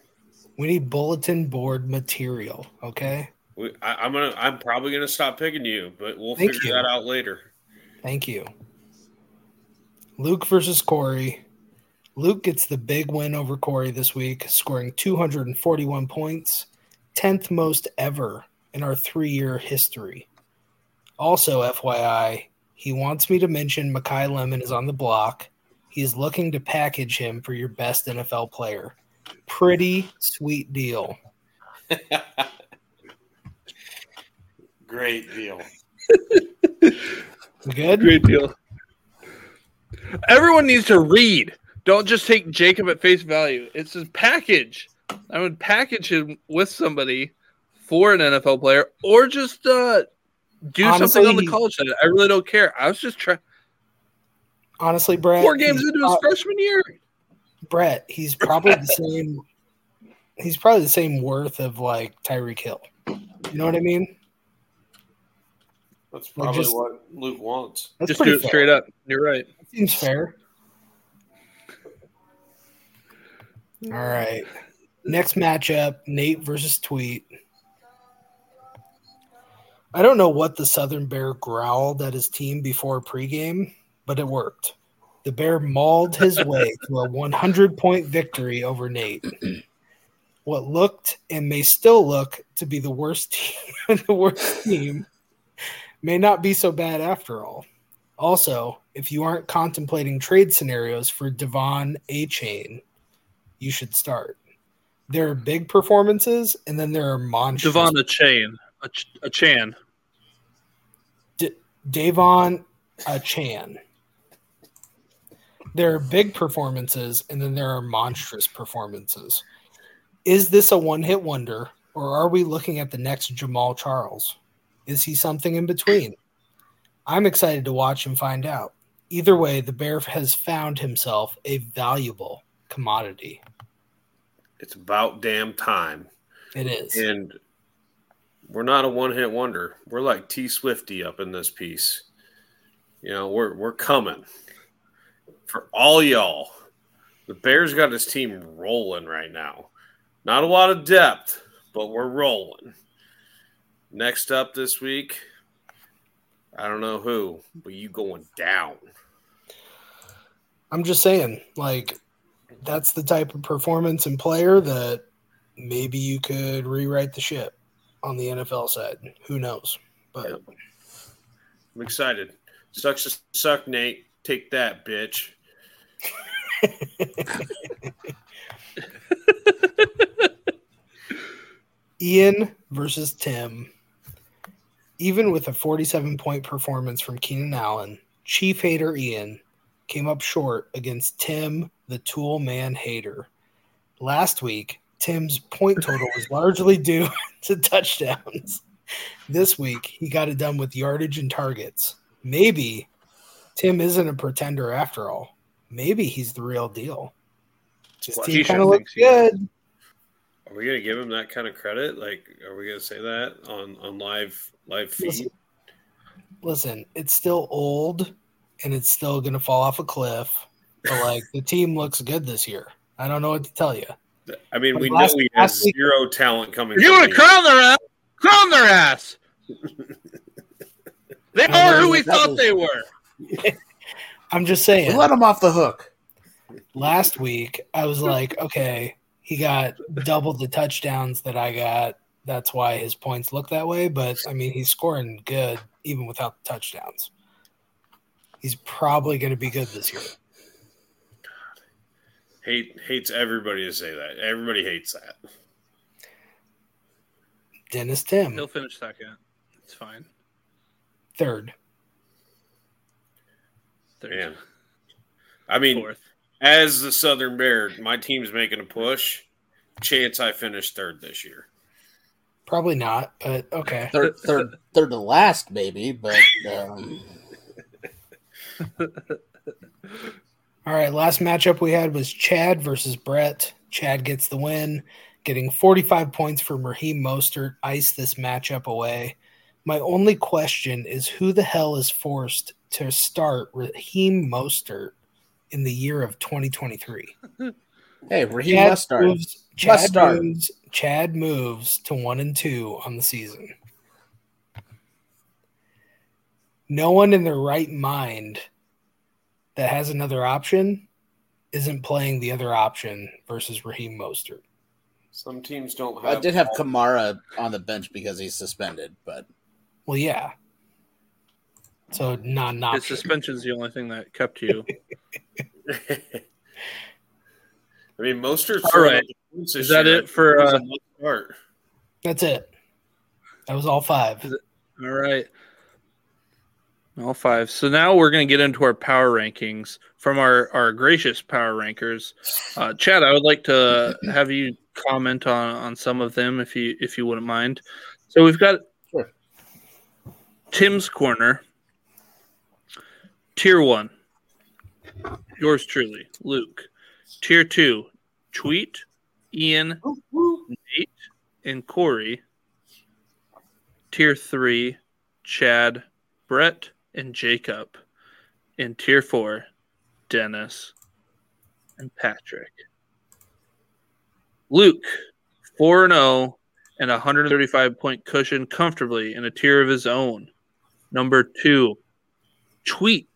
We need bulletin board material, okay? We, I, I'm gonna. I'm probably gonna stop picking you, but we'll Thank figure you. that out later. Thank you. Luke versus Corey. Luke gets the big win over Corey this week, scoring 241 points, 10th most ever in our three year history. Also, FYI, he wants me to mention Makai Lemon is on the block. He is looking to package him for your best NFL player. Pretty sweet deal. Great deal. Good? Great deal. Everyone needs to read. Don't just take Jacob at face value. It's his package. I would package him with somebody for an NFL player, or just uh, do something on the college side. I really don't care. I was just trying. Honestly, Brett. Four games he's into his pro- freshman year. Brett, he's probably the same. He's probably the same worth of like Tyreek Hill. You know what I mean? That's Like, probably just- what Luke wants. That's just do it fair. straight up. You're right. Seems fair. All right. Next matchup Nate versus Tweet. I don't know what the Southern Bear growled at his team before pregame, but it worked. The Bear mauled his way to a 100 point victory over Nate. What looked and may still look to be the worst team, the worst team may not be so bad after all. Also, if you aren't contemplating trade scenarios for Devon A Chain, you should start. There are big performances, and then there are monstrous. Devon a chain. A, ch- a Chan. D- Davon uh, Chan. There are big performances, and then there are monstrous performances. Is this a one hit wonder, or are we looking at the next Jamaal Charles? Is he something in between? I'm excited to watch and find out. Either way, the Bear has found himself a valuable commodity. It's about damn time. It is. And we're not a one hit wonder. We're like T Swifty up in this piece. You know, we're we're coming. For all y'all. The Bears got his team rolling right now. Not a lot of depth, but we're rolling. Next up this week, I don't know who, but you going down. I'm just saying, like, that's the type of performance and player that maybe you could rewrite the ship on the NFL side. Who knows? But Yep. I'm excited. Sucks to suck, Nate. Take that, bitch. Ian versus Tim. Even with a 47 point performance from Keenan Allen, Chief Hater Ian came up short against Tim, the Tool Man Hater. Last week, Tim's point total was largely due to touchdowns. This week, he got it done with yardage and targets. Maybe Tim isn't a pretender after all. Maybe he's the real deal. His Well, he kind of looks is. good. Are we gonna give him that kind of credit? Like, are we gonna say that on on live live feed? Listen, listen, it's still old and it's still going to fall off a cliff. But like the team looks good this year. I don't know what to tell you. I mean, we Last- know he has last week- zero talent coming. You from want the- to crown their ass? Crown their ass. they are who we thought was- they were. I'm just We saying. let them off the hook. Last week, I was like, okay, he got double the touchdowns that I got. That's why his points look that way. But I mean, he's scoring good even without the touchdowns. He's probably going to be good this year. Hate hates everybody to say that. Everybody hates that. Dennis Tim, He'll finish second. It's fine. third. Third. Man, I mean, Fourth. as the Southern Bear, my team's making a push. Chance I finish third this year. Probably not, but okay. Third, third, third to last, maybe. But um, All right, last matchup we had was Chad versus Brett. Chad gets the win, getting 45 points for Raheem Mostert, ice this matchup away. My only question is who the hell is forced to start Raheem Mostert in the year of 2023? hey, Raheem Chad must start. moves, Chad start. moves, Chad moves to one and two on the season. No one in their right mind that has another option isn't playing the other option versus Raheem Mostert. Some teams don't have. I did have Kamara on the bench because he's suspended, but Well, yeah. So not an His option. suspension's the only thing that kept you. I mean, Mostert's All throwing right. up the points this Is that year. it for, uh. That's it. That was all five. All right. All five. So now we're going to get into our power rankings from our, our gracious power rankers. Uh, Chad, I would like to have you comment on, on some of them if you if you wouldn't mind. So we've got Sure. Tim's corner, tier one. Yours truly, Luke. Tier two, Tweet, Ian, Nate, and Corey. Tier three, Chad, Brett, and Jacob. In tier four, Dennis and Patrick. Luke, 4 0 and a 135 point cushion comfortably in a tier of his own. Number two, Tweet,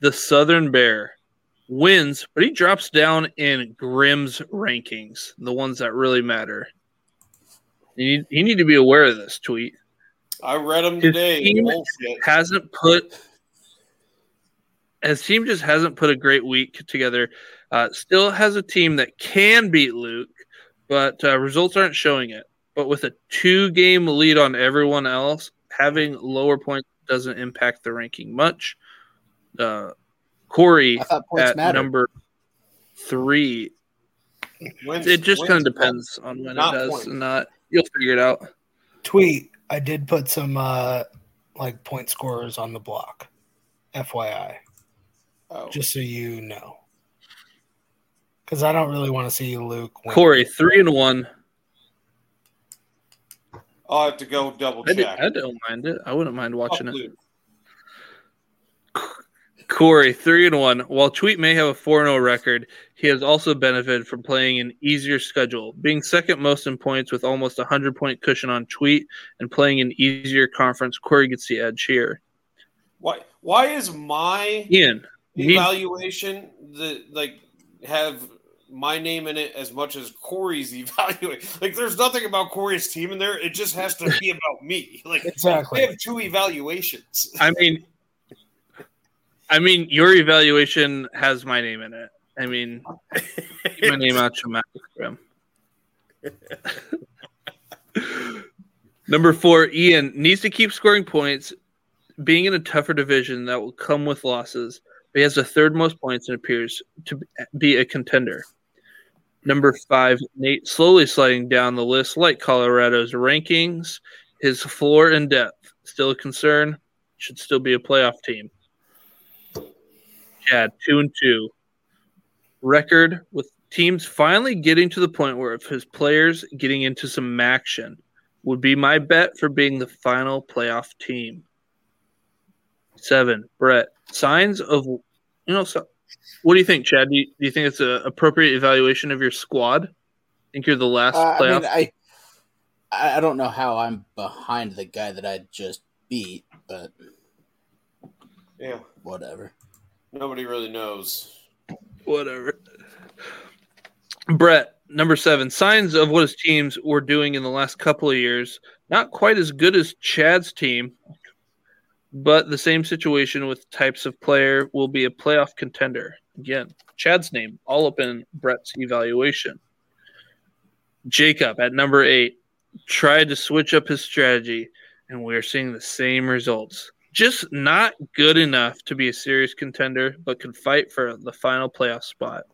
the Southern Bear, wins, but he drops down in Grimm's rankings, the ones that really matter. You need, you need to be aware of this, Tweet. I read them His today. team hasn't put his team just hasn't put a great week together. Uh, still has a team that can beat Luke, but uh, results aren't showing it. But with a two game lead on everyone else, having lower points doesn't impact the ranking much. Uh, Corey I thought points at matter. number three. Wins- It just kind of depends on when Not it does points. and not. You'll figure it out. Tweet. I did put some uh like point scorers on the block. FYI. Oh. Just so you know. Because I don't really want to see Luke win. Corey, three and one. I'll have to go double I, did, check. I don't mind it. I wouldn't mind watching Fuck it. Luke. Corey, three and one. While Tweet may have a 4 0 record, he has also benefited from playing an easier schedule, being second most in points with almost a 100 point cushion on Tweet and playing an easier conference. Corey gets the edge here. Why? Why is my Ian, you need- evaluation the like have my name in it as much as Corey's evaluation? Like, there's nothing about Corey's team in there. It just has to be about me. Like, I Exactly. have two evaluations. I mean, I mean, your evaluation has my name in it. I mean, my name out your mouth. Number four, Ian needs to keep scoring points. Being in a tougher division that will come with losses, but he has the third most points and appears to be a contender. Number five, Nate slowly sliding down the list like Colorado's rankings. His floor and depth still a concern. Should still be a playoff team. Chad, two and two. Record with teams finally getting to the point where if his players getting into some action would be my bet for being the final playoff team. Seven, Brett. Signs of you know. So, what do you think, Chad? Do you, do you think it's an appropriate evaluation of your squad? I Think you're the last Uh, I playoff? mean, I I I don't know how I'm behind the guy that I just beat, but Yeah, whatever. Nobody really knows. Whatever. Brett, number seven. Signs of what his teams were doing in the last couple of years. Not quite as good as Chad's team, but the same situation with types of player will be a playoff contender. Again, Chad's name all up in Brett's evaluation. Jacob at number eight tried to switch up his strategy, and we're seeing the same results. Just not good enough to be a serious contender, but could fight for the final playoff spot.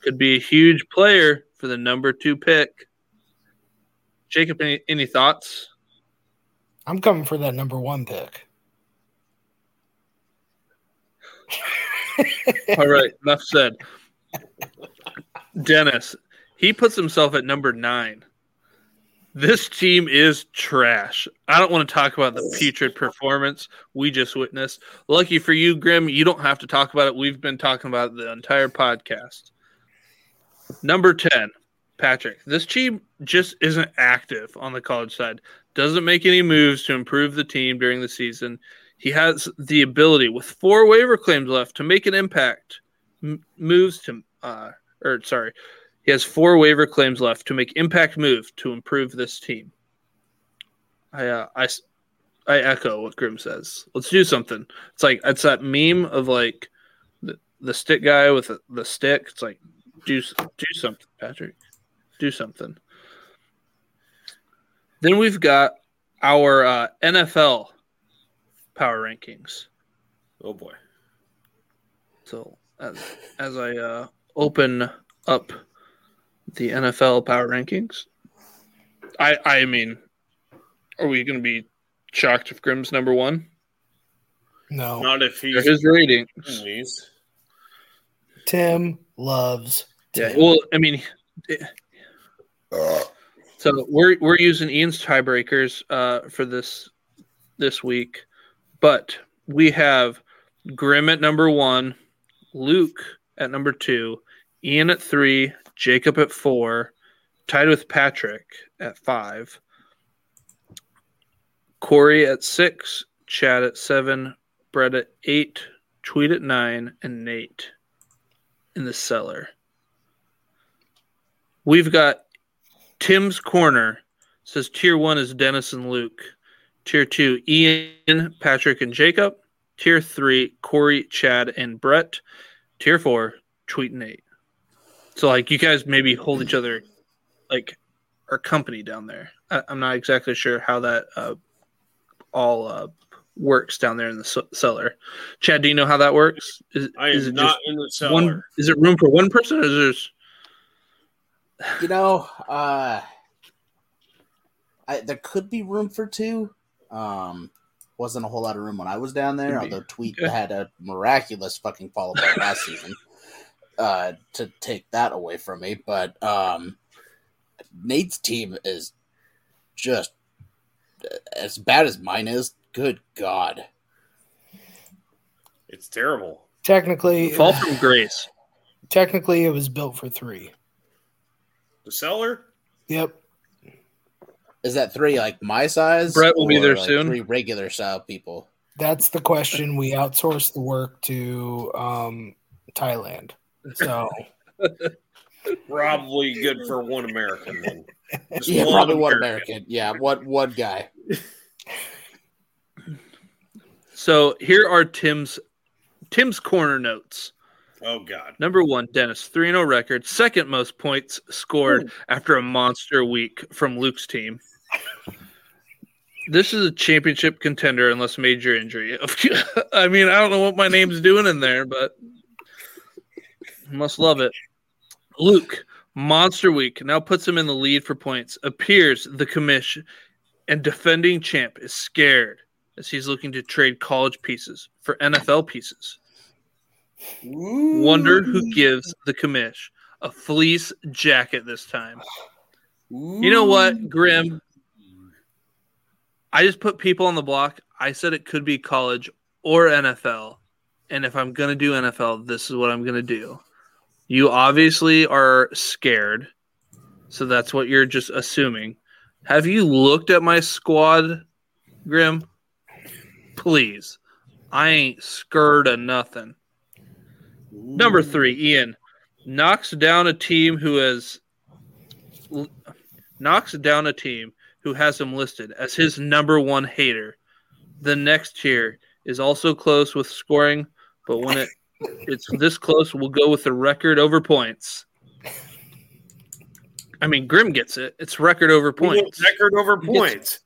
Could be a huge player for the number two pick. Jacob, any, any thoughts? I'm coming for that number one pick. All right, enough said. Dennis, he puts himself at number nine. This team is trash. I don't want to talk about the putrid performance we just witnessed. Lucky for you, Grimm, you don't have to talk about it. We've been talking about it the entire podcast. Number 10, Patrick. This team just isn't active on the college side. Doesn't make any moves to improve the team during the season. He has the ability, with four waiver claims left, to make an impact. M- moves to, uh, or sorry, he has four waiver claims left to make impact move to improve this team. I, uh, I, I echo what Grimm says. Let's do something. It's like it's that meme of like the, the stick guy with the, the stick. It's like do do something, Patrick. Do something. Then we've got our uh, NFL power rankings. Oh boy. So as, as I uh, open up the NFL power rankings, I I mean, are we going to be shocked if Grimm's number one? No. Not if he's his ratings. Please. Tim loves Yeah. Well, I mean, it- so we're we're using Ian's tiebreakers uh, for this this week, but we have Grimm at number one, Luke at number two, Ian at three, Jacob at four, tied with Patrick at five, Corey at six, Chad at seven, Brett at eight, Tweet at nine, and Nate in the cellar. We've got Tim's Corner says tier one is Dennis and Luke. Tier two, Ian, Patrick, and Jacob. Tier three, Corey, Chad, and Brett. Tier four, Tweet and Nate. So like you guys maybe hold each other like our company down there. I, I'm not exactly sure how that uh, all uh, works down there in the c- cellar. Chad, do you know how that works? Is, I is am it not just in the cellar. one? Is it room for one person, or is there's? You know, uh, I, there could be room for two. Um, wasn't a whole lot of room when I was down there, Could although Tweet Okay. had a miraculous fucking follow up last season uh, to take that away from me. But um, Nate's team is just as bad as mine is. Good God. It's terrible. Technically, Fall from grace. technically, it was built for three. The cellar. Yep. Is that three like my size? Brett will be there like, soon. Three regular style people. That's the question. We outsource the work to um, Thailand. So Probably good for one American then. Just Yeah, probably one American. Yeah, one one guy. So here are Tim's Tim's corner notes. Oh God. Number one, Dennis, 3 0 record, second most points scored after a monster week from Luke's team. This is a championship contender unless major injury. I mean, I don't know what my name's doing in there, but must love it. Luke, monster week, now puts him in the lead for points. Appears the commish and defending champ is scared as he's looking to trade college pieces for NFL pieces. Wonder who gives the commish a fleece jacket this time. You know what, Grimm? I just put people on the block. I said it could be college or NFL. And if I'm going to do NFL, this is what I'm going to do. You obviously are scared. So that's what you're just assuming. Have you looked at my squad, Grimm? Please. I ain't scared of nothing. Number three, Ian knocks down a team who has knocks down a team who has him listed as his number one hater. The next tier is also close with scoring, but when it it's this close, we'll go with the record over points. I mean, Grimm gets it. It's record over We want points. Record over points.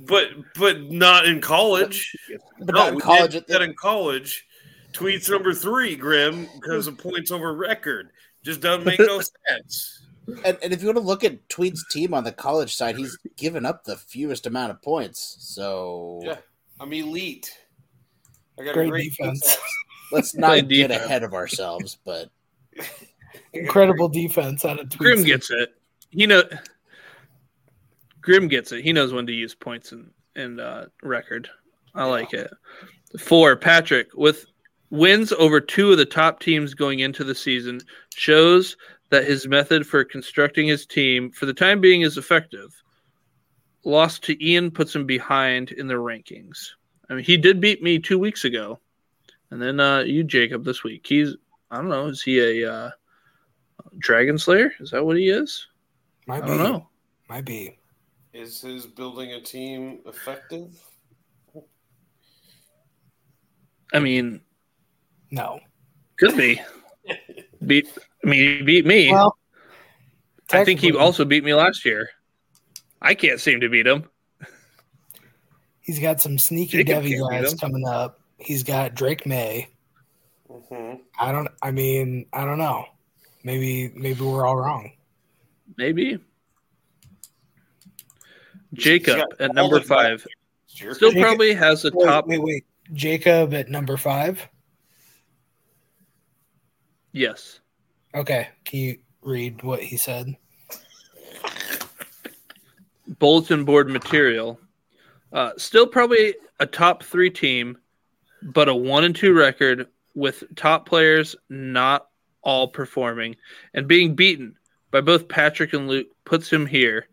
But but not in college. But no, not in we college. did that in college. Tweets number three, Grimm, because of points over record. Just doesn't make no sense. And, and if you want to look at Tweet's team on the college side, he's given up the fewest amount of points. So Yeah. I'm elite. I got Great a great defense. let's Play not get defense. ahead of ourselves. But incredible defense out of Grimm Tweets. gets it. He know Grimm gets it. He knows when to use points and and uh, record. I like it. Four, Patrick with wins over two of the top teams going into the season shows that his method for constructing his team for the time being is effective. Lost to Ian puts him behind in the rankings. I mean, he did beat me two weeks ago, and then uh, you, Jacob, this week. He's I don't know. Is he a uh, Dragon Slayer? Is that what he is? Might I be. don't know. Might be. Is his building a team effective? I mean, No. could be. Beat. I mean, he beat me. Well, I think he also beat me last year. I can't seem to beat him. He's got some sneaky Jacob Devi guys coming up. He's got Drake Maye. Mm-hmm. I don't. I mean, I don't know. Maybe maybe we're all wrong. Maybe. Jacob got at number five Sure. still Jacob- probably has a Wait, top. wait, wait. Jacob at number five. Yes. Okay, can you read what he said? bulletin board material. Uh, still probably a top three team, but a one and two record with top players not all performing and being beaten by both Patrick and Luke puts him here.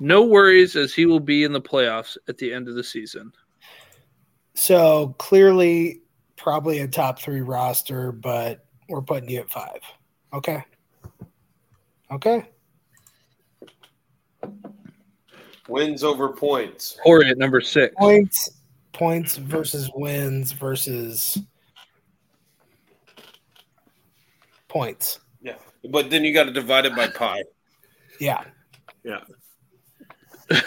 No worries as he will be in the playoffs at the end of the season. So clearly, probably a top three roster, but we're putting you at five. Okay. Okay. Wins over points. Corey at number six. Points. points versus wins versus points. Yeah, but then you got to divide it by pi. Yeah. Yeah.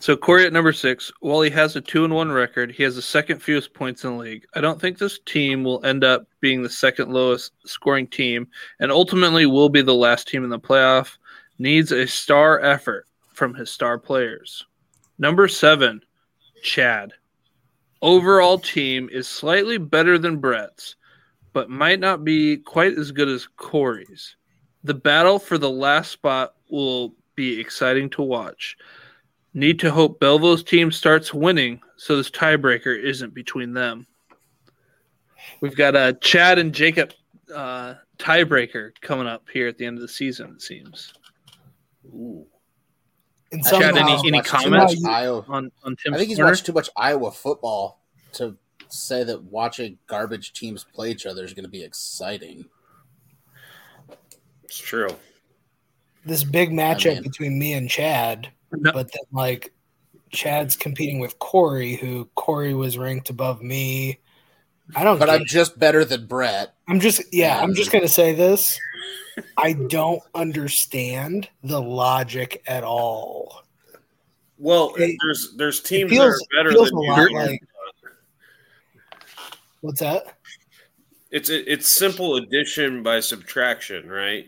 So Corey at number six, while he has a two and one record, he has the second fewest points in the league. I don't think this team will end up being the second lowest scoring team, and ultimately will be the last team in the playoff. Needs a star effort from his star players. Number seven, Chad. Overall team is slightly better than Brett's, but might not be quite as good as Corey's. The battle for the last spot will be exciting to watch. Need to hope Belleville's team starts winning so this tiebreaker isn't between them. We've got a Chad and Jacob uh, tiebreaker coming up here at the end of the season, it seems. Ooh. And I think Chad, any, any watched too comments Iowa- on, on Tim's I think he's corner? watched too much Iowa football to say that watching garbage teams play each other is going to be exciting. It's true. this big matchup mean- between me and Chad, No. but then like Chad's competing with Corey, who Corey was ranked above me. I don't. But I'm it. just better than Brett. I'm just yeah. I'm just um, gonna say this. I don't understand the logic at all. Well, It- there's there's teams feels- that are better feels than a you. lot like- What's that? It's it's simple addition by subtraction, right?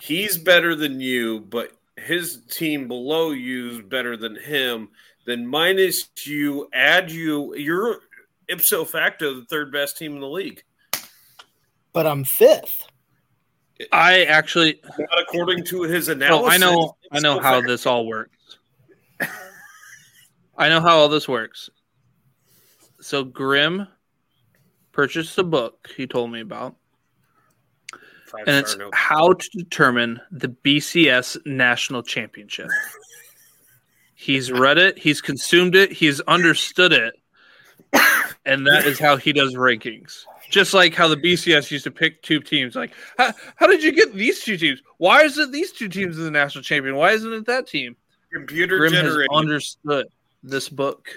He's better than you, but his team below you is better than him. Then minus you, add you, you're ipso facto the third best team in the league. But I'm fifth. I actually Not according to his no, analysis. I know I know how facto. this all works. I know how all this works. So Grimm purchased a book he told me about, Five and it's star note. how to determine the BCS national championship. He's read it, he's consumed it, he's understood it, and that is how he does rankings. Just like how the BCS used to pick two teams, like how, how did you get these two teams? Why is it these two teams in the national champion? Why isn't it that team? computer Grimm has generated. understood this book.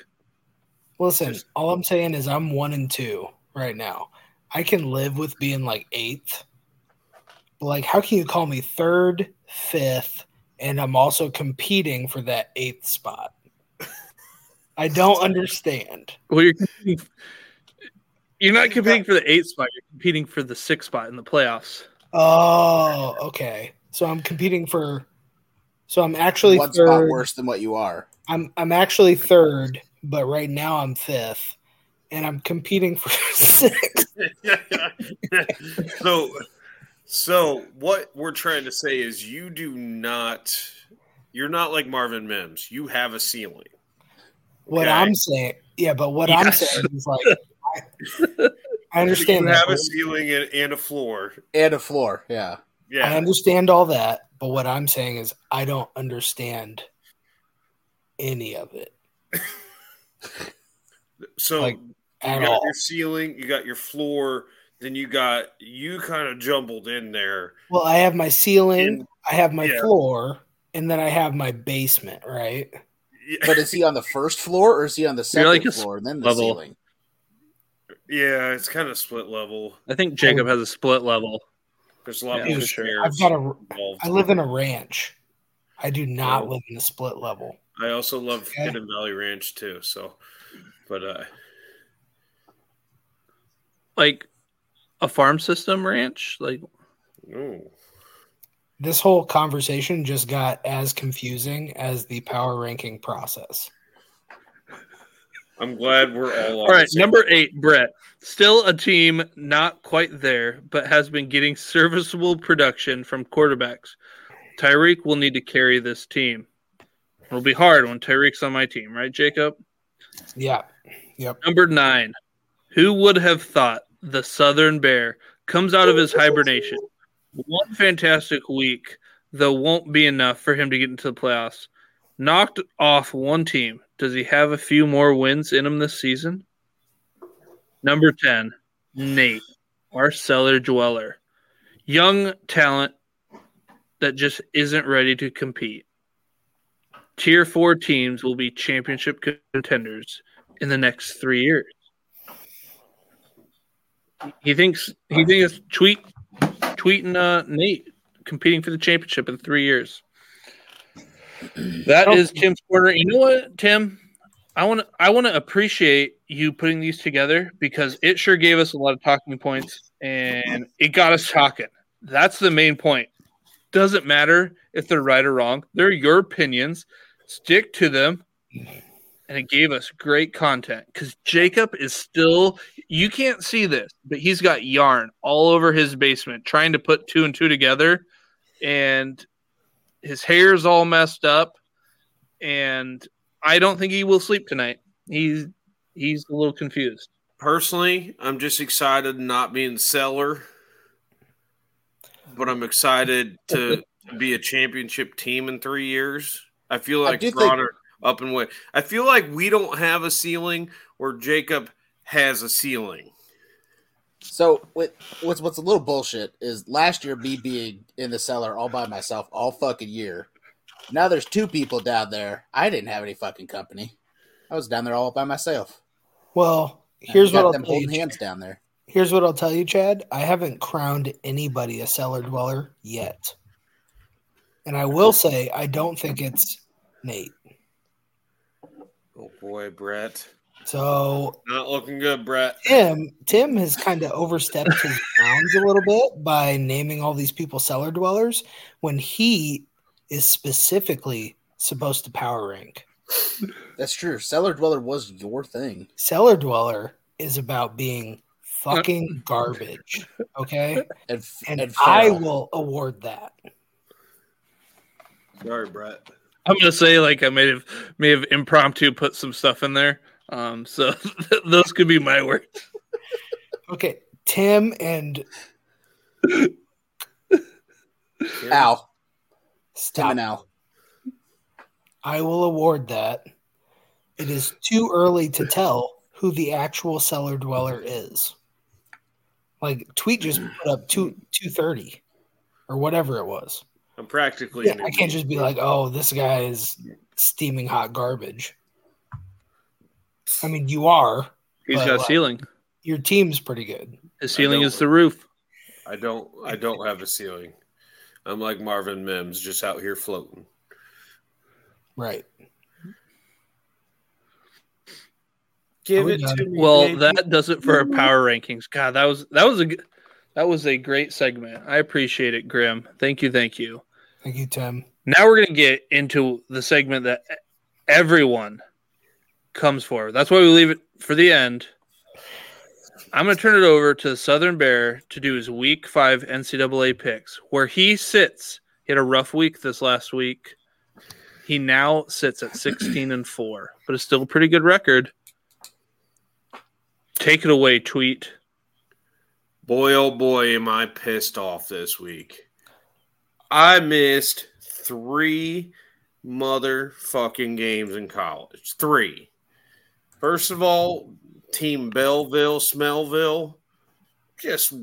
Listen, all I'm saying is I'm one and two right now. I can live with being like eighth. Like, how can you call me third, fifth, and I'm also competing for that eighth spot? I don't understand. Well, you're competing, you're not competing for the eighth spot. You're competing for the sixth spot in the playoffs. Oh, okay. So I'm competing for. So I'm actually One spot worse than what you are. I'm I'm actually third, but right now I'm fifth, and I'm competing for sixth. so, so what we're trying to say is you do not, you're not like Marvin Mims. You have a ceiling. What Okay. I'm saying, yeah, but what I'm saying is like, I, I understand You that. have a ceiling and, and a floor. And a floor. Yeah. Yeah. I understand all that, but what I'm saying is I don't understand any of it So like, you got all. your ceiling, you got your floor, then you got you kind of jumbled in there. Well, I have my ceiling, And- I have my yeah. floor, and then I have my basement, right? But is he on the first floor or is he on the second like floor and then the level. ceiling? Yeah, it's kind of split level. I think Jacob has a split level. There's a lot Yeah, more for sure. I've got a. I live in a ranch. I do not Oh. live in a split level. I also love Okay. Hidden Valley Ranch too. So, but uh, Like a farm system ranch. Like ooh. This whole conversation just got as confusing as the power ranking process. I'm glad we're all all right, the number eight, Brett. Still a team not quite there, but has been getting serviceable production from quarterbacks. Tyreek will need to carry this team. It'll be hard when Tyreek's on my team, right, Jacob? Yeah. Yep. Number nine. Who would have thought the Southern Bear comes out of his hibernation? One fantastic week, though, won't be enough for him to get into the playoffs. Knocked off one team. Does he have a few more wins in him this season? Number 10, Nate, our cellar dweller. Young talent that just isn't ready to compete. tier four teams will be championship contenders in the next three years. He thinks he thinks tweet tweeting uh, Nate competing for the championship in three years. That is Tim's corner. You know what, Tim? I want to I want to appreciate you putting these together because it sure gave us a lot of talking points and it got us talking. That's the main point. Doesn't matter if they're right or wrong. They're your opinions. Stick to them. And it gave us great content because Jacob is still, you can't see this, but he's got yarn all over his basement trying to put two and two together. And his hair's all messed up. And I don't think he will sleep tonight. He's he's a little confused. Personally, I'm just excited not being cellar, but I'm excited to be a championship team in three years. I feel like do we're think- on our up and way. I feel like we don't have a ceiling where Jacob has a ceiling. So what's what's a little bullshit is last year me being in the cellar all by myself all fucking year. Now there's two people down there. I didn't have any fucking company. I was down there all by myself. Well, here's what I'll them tell you. holding hands down there. Here's what I'll tell you, Chad. I haven't crowned anybody a cellar dweller yet. And I will say I don't think it's Nate. Oh boy, Brett. So Not looking good, Brett. Tim, Tim has kind of overstepped his bounds a little bit by naming all these people cellar dwellers when he is specifically supposed to power rank. That's true. Cellar dweller was your thing. Cellar dweller is about being fucking garbage. Okay. And, And, and I will award that. Sorry, Brett. I'm gonna say like I may have may have impromptu put some stuff in there. Um, so those could be my words. Okay. Tim and Al. Tim stop. and Al. I will award that. It is too early to tell who the actual cellar dweller is. Like tweet just put up two two thirty or whatever it was. I'm practically. Yeah, I can't just be like, oh, this guy is steaming hot garbage. I mean, you are. He's got a like, ceiling. Your team's pretty good. His ceiling is the roof. I don't. I don't have a ceiling. I'm like Marvin Mims, just out here floating. Right. Give we it done? to me. Well, baby. that does it for our power rankings. God, that was that was a that was a great segment. I appreciate it, Grimm. Thank you, thank you. Thank you, Tim. Now we're gonna get into the segment that everyone comes for. That's why we leave it for the end. I'm gonna turn it over to the Southern Bear to do his Week Five NCAA picks, where he sits. He had a rough week this last week. He now sits at 16 and four, but it's still a pretty good record. Take it away, tweet. boy, oh boy, am I pissed off this week. I missed three motherfucking games in college. Three. First of all, Team Belleville, Smellville, just,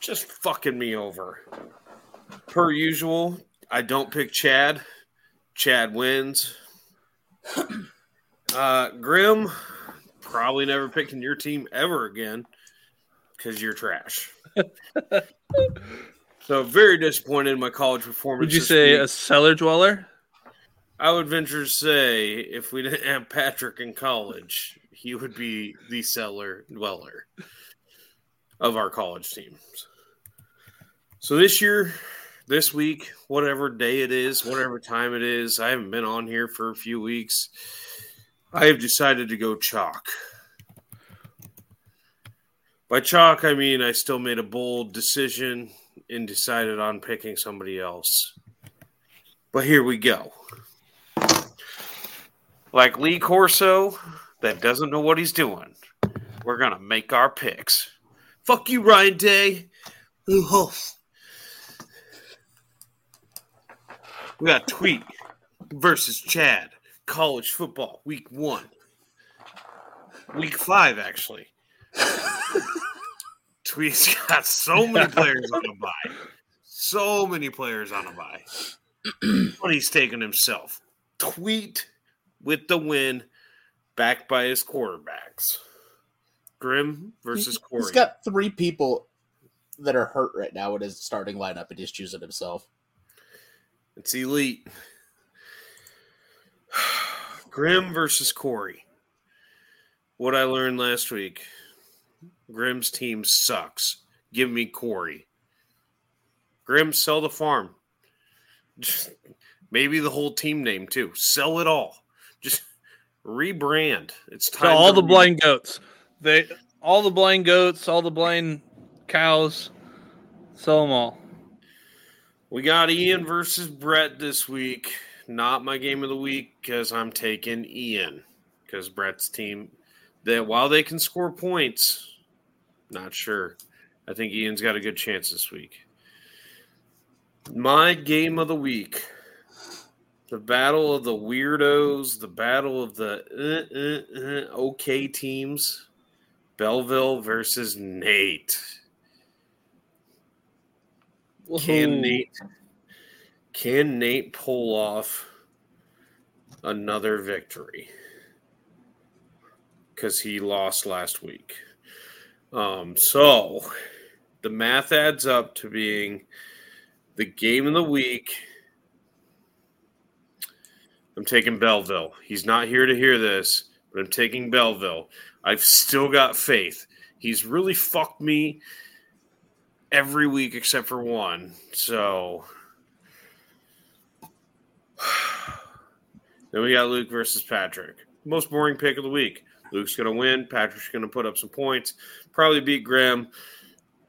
just fucking me over. Per usual, I don't pick Chad. Chad wins. Uh, Grimm, probably never picking your team ever again because you're trash. so very disappointed in my college performance. Would you say week. a cellar dweller? I would venture to say if we didn't have Patrick in college, he would be the cellar dweller of our college teams. So this year, this week, whatever day it is, whatever time it is, I haven't been on here for a few weeks. I have decided to go chalk. By chalk, I mean I still made a bold decision and decided on picking somebody else. But here we go. Like Lee Corso, that doesn't know what he's doing. We're gonna make our picks. Fuck you, Ryan Day. Ooh, We got Tweet versus Chad. College football, week one. Week five, actually. Tweet's got so many players on a bye. So many players on a bye. but he's taking himself Tweet with the win, backed by his quarterbacks. Grimm versus Corey. He's got three people that are hurt right now in his starting lineup, and he's choosing himself. It's elite. Grimm versus Corey. What I learned last week Grimm's team sucks. Give me Corey. Grimm, sell the farm. Just, maybe the whole team name too. Sell it all. Just rebrand. It's So time. all to the re- blind goats, they all the blind goats, all the blind cows, sell them all. We got Ian versus Brett this week. Not my game of the week because I'm taking Ian because Brett's team. That while they can score points, not sure. I think Ian's got a good chance this week. My game of the week. The battle of the weirdos, the battle of the uh, uh, uh, okay teams. Belleville versus Nate. Can Nate can Nate pull off another victory? Because he lost last week. Um, so the math adds up to being the game of the week. I'm taking Belleville. He's not here to hear this, but I'm taking Belleville. I've still got faith. He's really fucked me every week except for one. So then we got Luke versus Patrick. Most boring pick of the week. Luke's going to win. Patrick's going to put up some points. Probably beat Graham,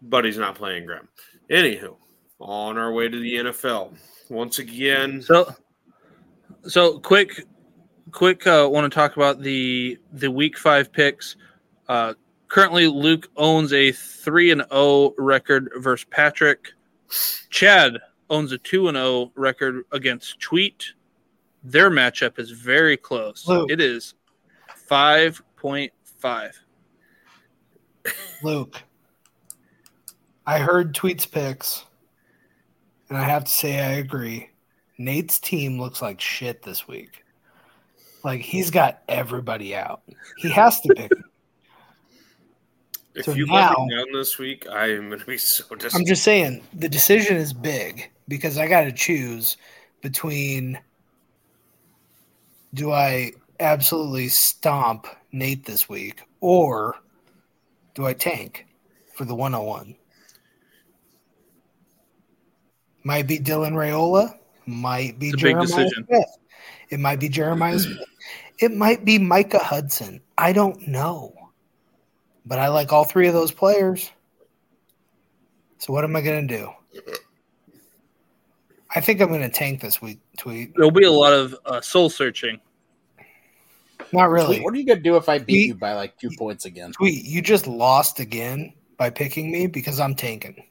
but he's not playing Graham. Anywho, on our way to the NFL. Once again, So, so quick, quick. Uh, want to talk about the the week five picks. Uh, currently, Luke owns a three and zero record versus Patrick. Chad owns a two and zero record against Tweet. Their matchup is very close. Luke. It is five point five. Luke, I heard tweets picks, and I have to say I agree. Nate's team looks like shit this week. Like he's got everybody out. He has to pick. if So you let now- me down this week, I am going to be so disappointed. I'm just saying the decision is big because I got to choose between do I absolutely stomp Nate this week or do I tank for the 101? Might be Dylan Raiola, might be It's a big Jeremiah. Smith. It might be Jeremiah Smith. It might be Micah Hudson. I don't know. But I like all three of those players. So what am I going to do? I think I'm going to tank this week. Tweet, There'll be a lot of uh, soul searching. Not really. What are you gonna do if I beat Tweet- you by like two points again? Tweet, you just lost again by picking me because I'm tanking.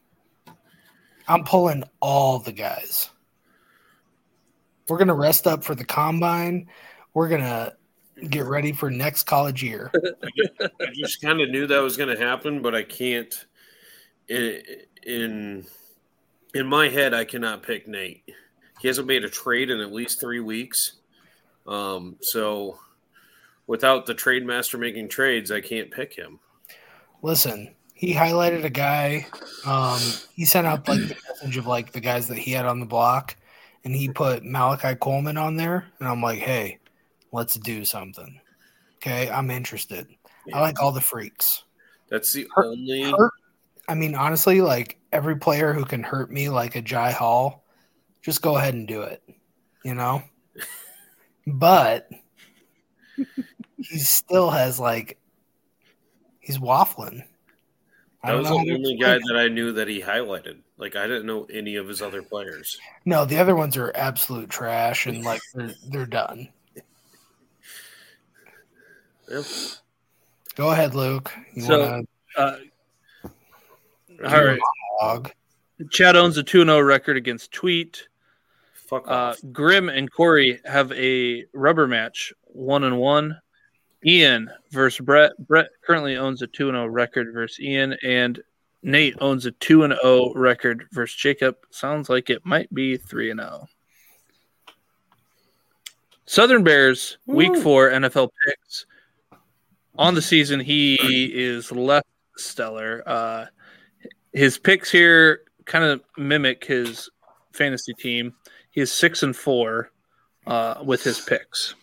I'm pulling all the guys. We're gonna rest up for the combine. We're gonna get ready for next college year. I just kind of knew that was going to happen, but I can't. In, in in my head, I cannot pick Nate. He hasn't made a trade in at least three weeks. Um, so without the trade master making trades, I can't pick him. Listen, he highlighted a guy. Um, he sent out like the message of like the guys that he had on the block, and he put Malachi Coleman on there. And I'm like, hey, let's do something. Okay, I'm interested. I like all the freaks. That's the Hurt- only. Hurt. I mean, honestly, like every player who can hurt me, like a Jai Hall, just go ahead and do it. You know. But he still has like he's waffling. That don't was the only guy that I knew that he highlighted. Like I didn't know any of his other players. No, the other ones are absolute trash and like they're they're done. Yep. Go ahead, Luke. You So- want Uh, all right. log? Chad owns a 2 0 record against Tweet. Fuck Uh, off. Grimm and Corey have a rubber match, one and one. Ian versus Brett. Brett currently owns a 2 0 record versus Ian, and Nate owns a 2 0 record versus Jacob. Sounds like it might be 3 0. Southern Bears, week four NFL picks. On the season, he is less stellar. Uh, his picks here kind of mimic his fantasy team. He is six and four uh, with his picks.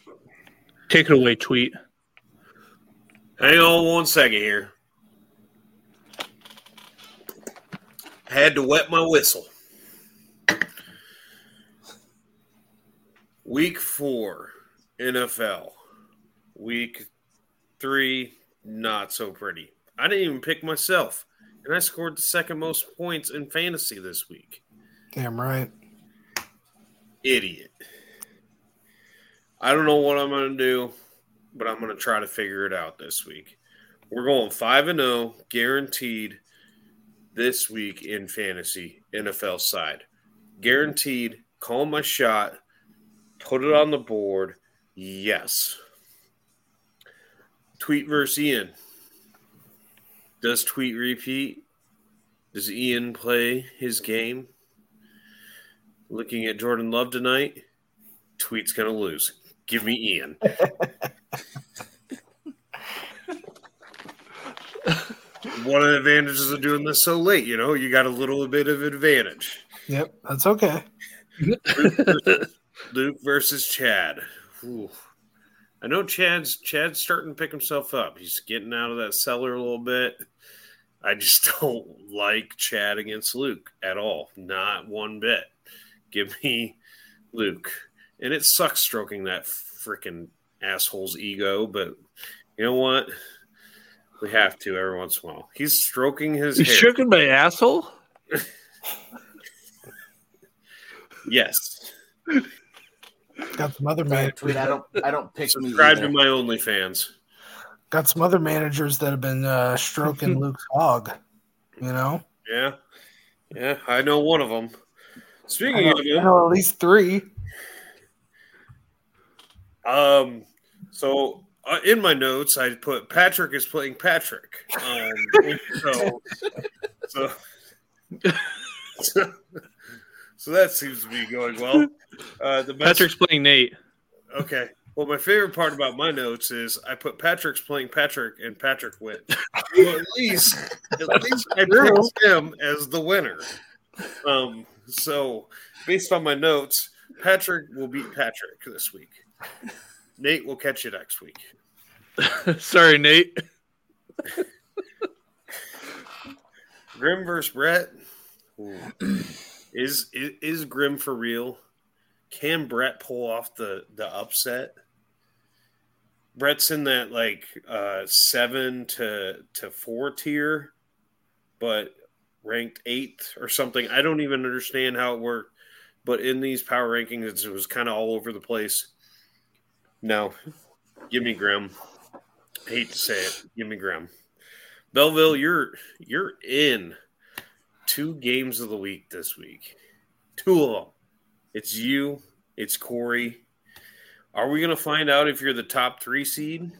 Take it away, tweet. Hang on one second here. Had to wet my whistle. Week four, NFL. Week three, not so pretty. I didn't even pick myself, and I scored the second most points in fantasy this week. Damn right. Idiot. I don't know what I'm going to do, but I'm going to try to figure it out this week. We're going 5 and 0 guaranteed this week in fantasy NFL side. Guaranteed. Call my shot. Put it on the board. Yes. Tweet versus Ian. Does Tweet repeat? Does Ian play his game? Looking at Jordan Love tonight, Tweet's going to lose. Give me Ian. One of the advantages of doing this so late, you know, you got a little bit of advantage. Yep, that's okay. Luke versus Chad. Ooh. I know Chad's Chad's starting to pick himself up. He's getting out of that cellar a little bit. I just don't like Chad against Luke at all. Not one bit. Give me Luke. And it sucks stroking that freaking asshole's ego, but you know what? We have to every once in a while. He's stroking his You hair. shook my asshole? Yes. Got some other Sorry, managers. tweet. I don't. I don't pick me Subscribe to my OnlyFans. Got some other managers that have been uh, stroking Luke's hog. You know, Yeah. Yeah, I know one of them. I Speaking know, of I know at least three. um, so uh, in my notes, I put Patrick is playing Patrick. Um, so, so, so, so that seems to be going well. Uh, the best, Patrick's playing Nate. okay. Well, my favorite part about my notes is I put Patrick's playing Patrick and Patrick wins. Well, at least, at least I picked him as the winner. Um, so based on my notes, Patrick will beat Patrick this week. Nate we'll catch you next week. Sorry, Nate. Grimm versus Brett. Is, is is Grimm for real? Can Brett pull off the the upset? Brett's in that like uh seven to to four tier, but ranked eighth or something. I don't even understand how it worked. But in these power rankings, it was kind of all over the place. No, give me Grimm. I hate to say it, give me Grimm. Belleville, you're you're in two games of the week this week. Two of them. It's you. It's Corey. Are we going to find out if you're the top three seed?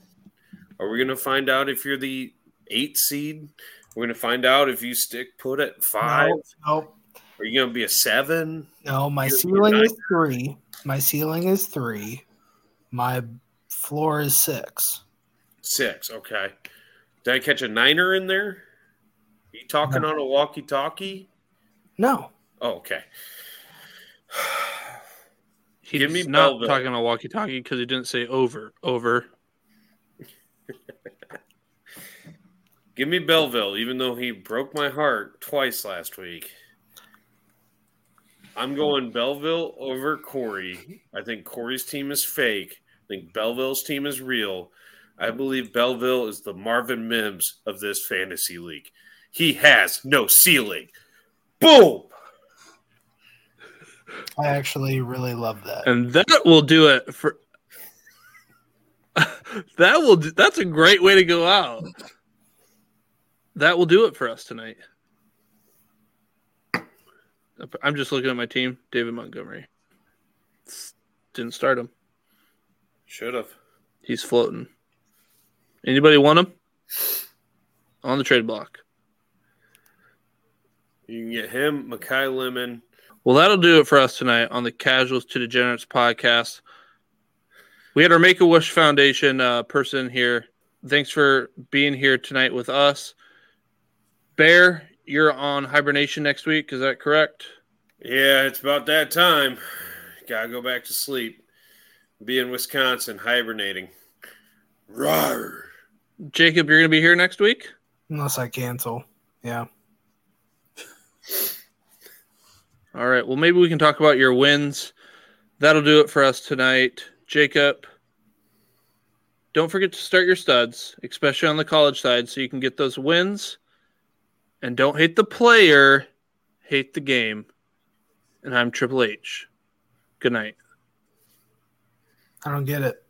Are we going to find out if you're the eight seed? We're going to find out if you stick put at five. Nope. Are you going to be a seven? No, my You're- ceiling is three. My ceiling is three. My floor is six. Six. Okay. Did I catch a niner in there? Are you talking on a walkie talkie? No. Oh, okay. He's Give me not Belleville. talking on walkie talkie because he didn't say over. Over. Give me Belleville, even though he broke my heart twice last week. I'm going Belleville over Corey. I think Corey's team is fake. I think Belleville's team is real. I believe Belleville is the Marvin Mims of this fantasy league. He has no ceiling. Boom! I actually really love that. And that will do it for. that will. Do, that's a great way to go out. That will do it for us tonight. I'm just looking at my team. David Montgomery. Didn't start him. Should have. He's floating. Anybody want him? On the trade block. You can get him, Makai Lemon. Well, that'll do it for us tonight on the Casuals to Degenerates podcast. We had our Make a Wish Foundation uh, person here. Thanks for being here tonight with us. Bear, you're on hibernation next week. Is that correct? Yeah, it's about that time. Gotta go back to sleep. Be in Wisconsin hibernating. Rawr. Jacob, you're going to be here next week? Unless I cancel. Yeah. All right. Well, maybe we can talk about your wins. That'll do it for us tonight. Jacob, don't forget to start your studs, especially on the college side, so you can get those wins. And don't hate the player, hate the game. And I'm Triple H. Good night. I don't get it.